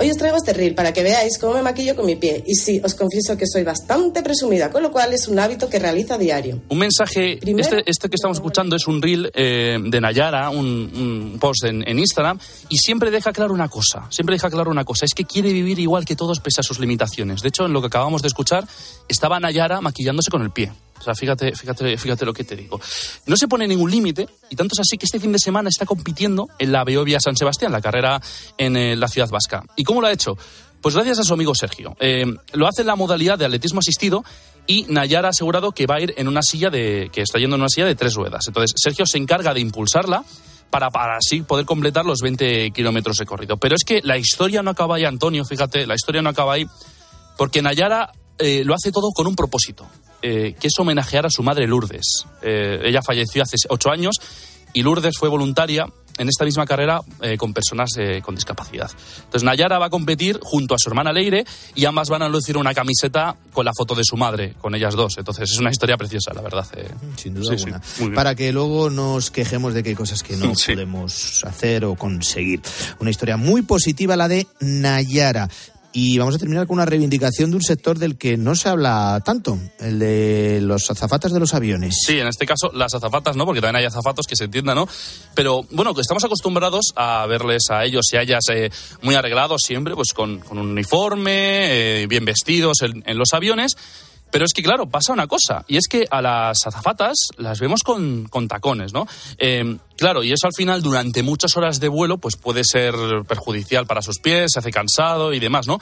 Hoy os traigo este reel para que veáis cómo me maquillo con mi pie. Y sí, os confieso que soy bastante presumida, con lo cual es un hábito que realiza a diario. Un mensaje, este, este, que estamos escuchando es un reel eh, de Nayara, un, un post en, en, Instagram, y siempre deja claro una cosa, siempre deja claro una cosa, es que quiere vivir igual que todos pese a sus limitaciones. De hecho, en lo que acabamos de escuchar, estaba Nayara maquillándose con el pie. O sea, fíjate, fíjate, fíjate lo que te digo. No se pone ningún límite y tanto es así que este fin de semana está compitiendo en la Beovia San Sebastián, la carrera en eh, la ciudad vasca. ¿Y cómo lo ha hecho? Pues gracias a su amigo Sergio. Eh, lo hace en la modalidad de atletismo asistido y Nayara ha asegurado que va a ir en una silla de, que está yendo en una silla de tres ruedas. Entonces, Sergio se encarga de impulsarla para, para así poder completar los 20 kilómetros de corrido. Pero es que la historia no acaba ahí, Antonio, fíjate, la historia no acaba ahí, porque Nayara eh, lo hace todo con un propósito, eh, que es homenajear a su madre Lourdes. Eh, ella falleció hace ocho años y Lourdes fue voluntaria en esta misma carrera eh, con personas eh, con discapacidad. Entonces Nayara va a competir junto a su hermana Leire y ambas van a lucir una camiseta con la foto de su madre, con ellas dos. Entonces es una historia preciosa, la verdad. Sin duda sí, alguna. Sí, Para que luego nos quejemos de que hay cosas que no [LAUGHS] sí. podemos hacer o conseguir. Una historia muy positiva la de Nayara. Y vamos a terminar con una reivindicación de un sector del que no se habla tanto, el de los azafatas de los aviones. Sí, en este caso las azafatas no, porque también hay azafatos que se entienda, ¿no? Pero bueno, estamos acostumbrados a verles a ellos y a ellas eh, muy arreglados siempre, pues con, con un uniforme, eh, bien vestidos en los aviones. Pero es que, claro, pasa una cosa, y es que a las azafatas las vemos con, con tacones, ¿no? Eh, claro, y eso al final, durante muchas horas de vuelo, pues puede ser perjudicial para sus pies, se hace cansado y demás, ¿no?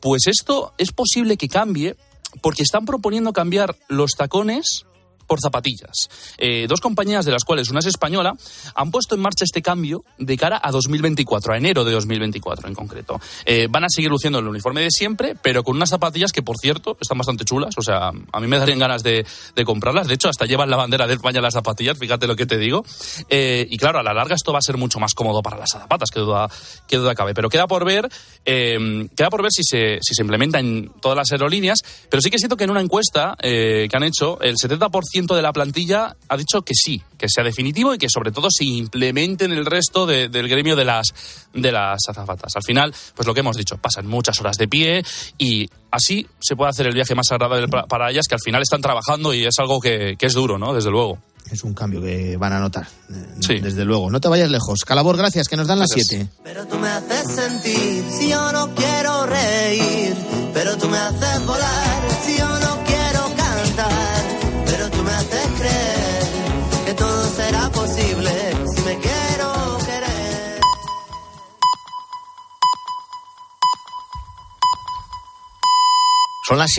Pues esto es posible que cambie porque están proponiendo cambiar los tacones por zapatillas. Eh, dos compañías, de las cuales una es española, han puesto en marcha este cambio de cara a 2024, a enero de 2024 en concreto. Eh, van a seguir luciendo el uniforme de siempre, pero con unas zapatillas que, por cierto, están bastante chulas. O sea, a mí me darían ganas de, comprarlas. De hecho, hasta llevan la bandera de España las zapatillas, fíjate lo que te digo. Eh, y claro, a la larga esto va a ser mucho más cómodo para las zapatas, que duda, que duda cabe. Pero queda por ver, eh, queda por ver si se, si se implementa en todas las aerolíneas. Pero sí que siento que en una encuesta que han hecho, el 70% de la plantilla ha dicho que sí, que sea definitivo y que sobre todo se implemente en el resto de- del gremio de las, de las azafatas. Al final, pues lo que hemos dicho, pasan muchas horas de pie y así se puede hacer el viaje más agradable pa- para ellas, que al final están trabajando y es algo que, que es duro, ¿no? Desde luego. Es un cambio que van a notar, eh, desde luego. No te vayas lejos. Calabor, gracias, que nos dan las Gracias. 7. Pero tú me haces sentir si yo no quiero reír, pero tú me haces volar si Son las 7.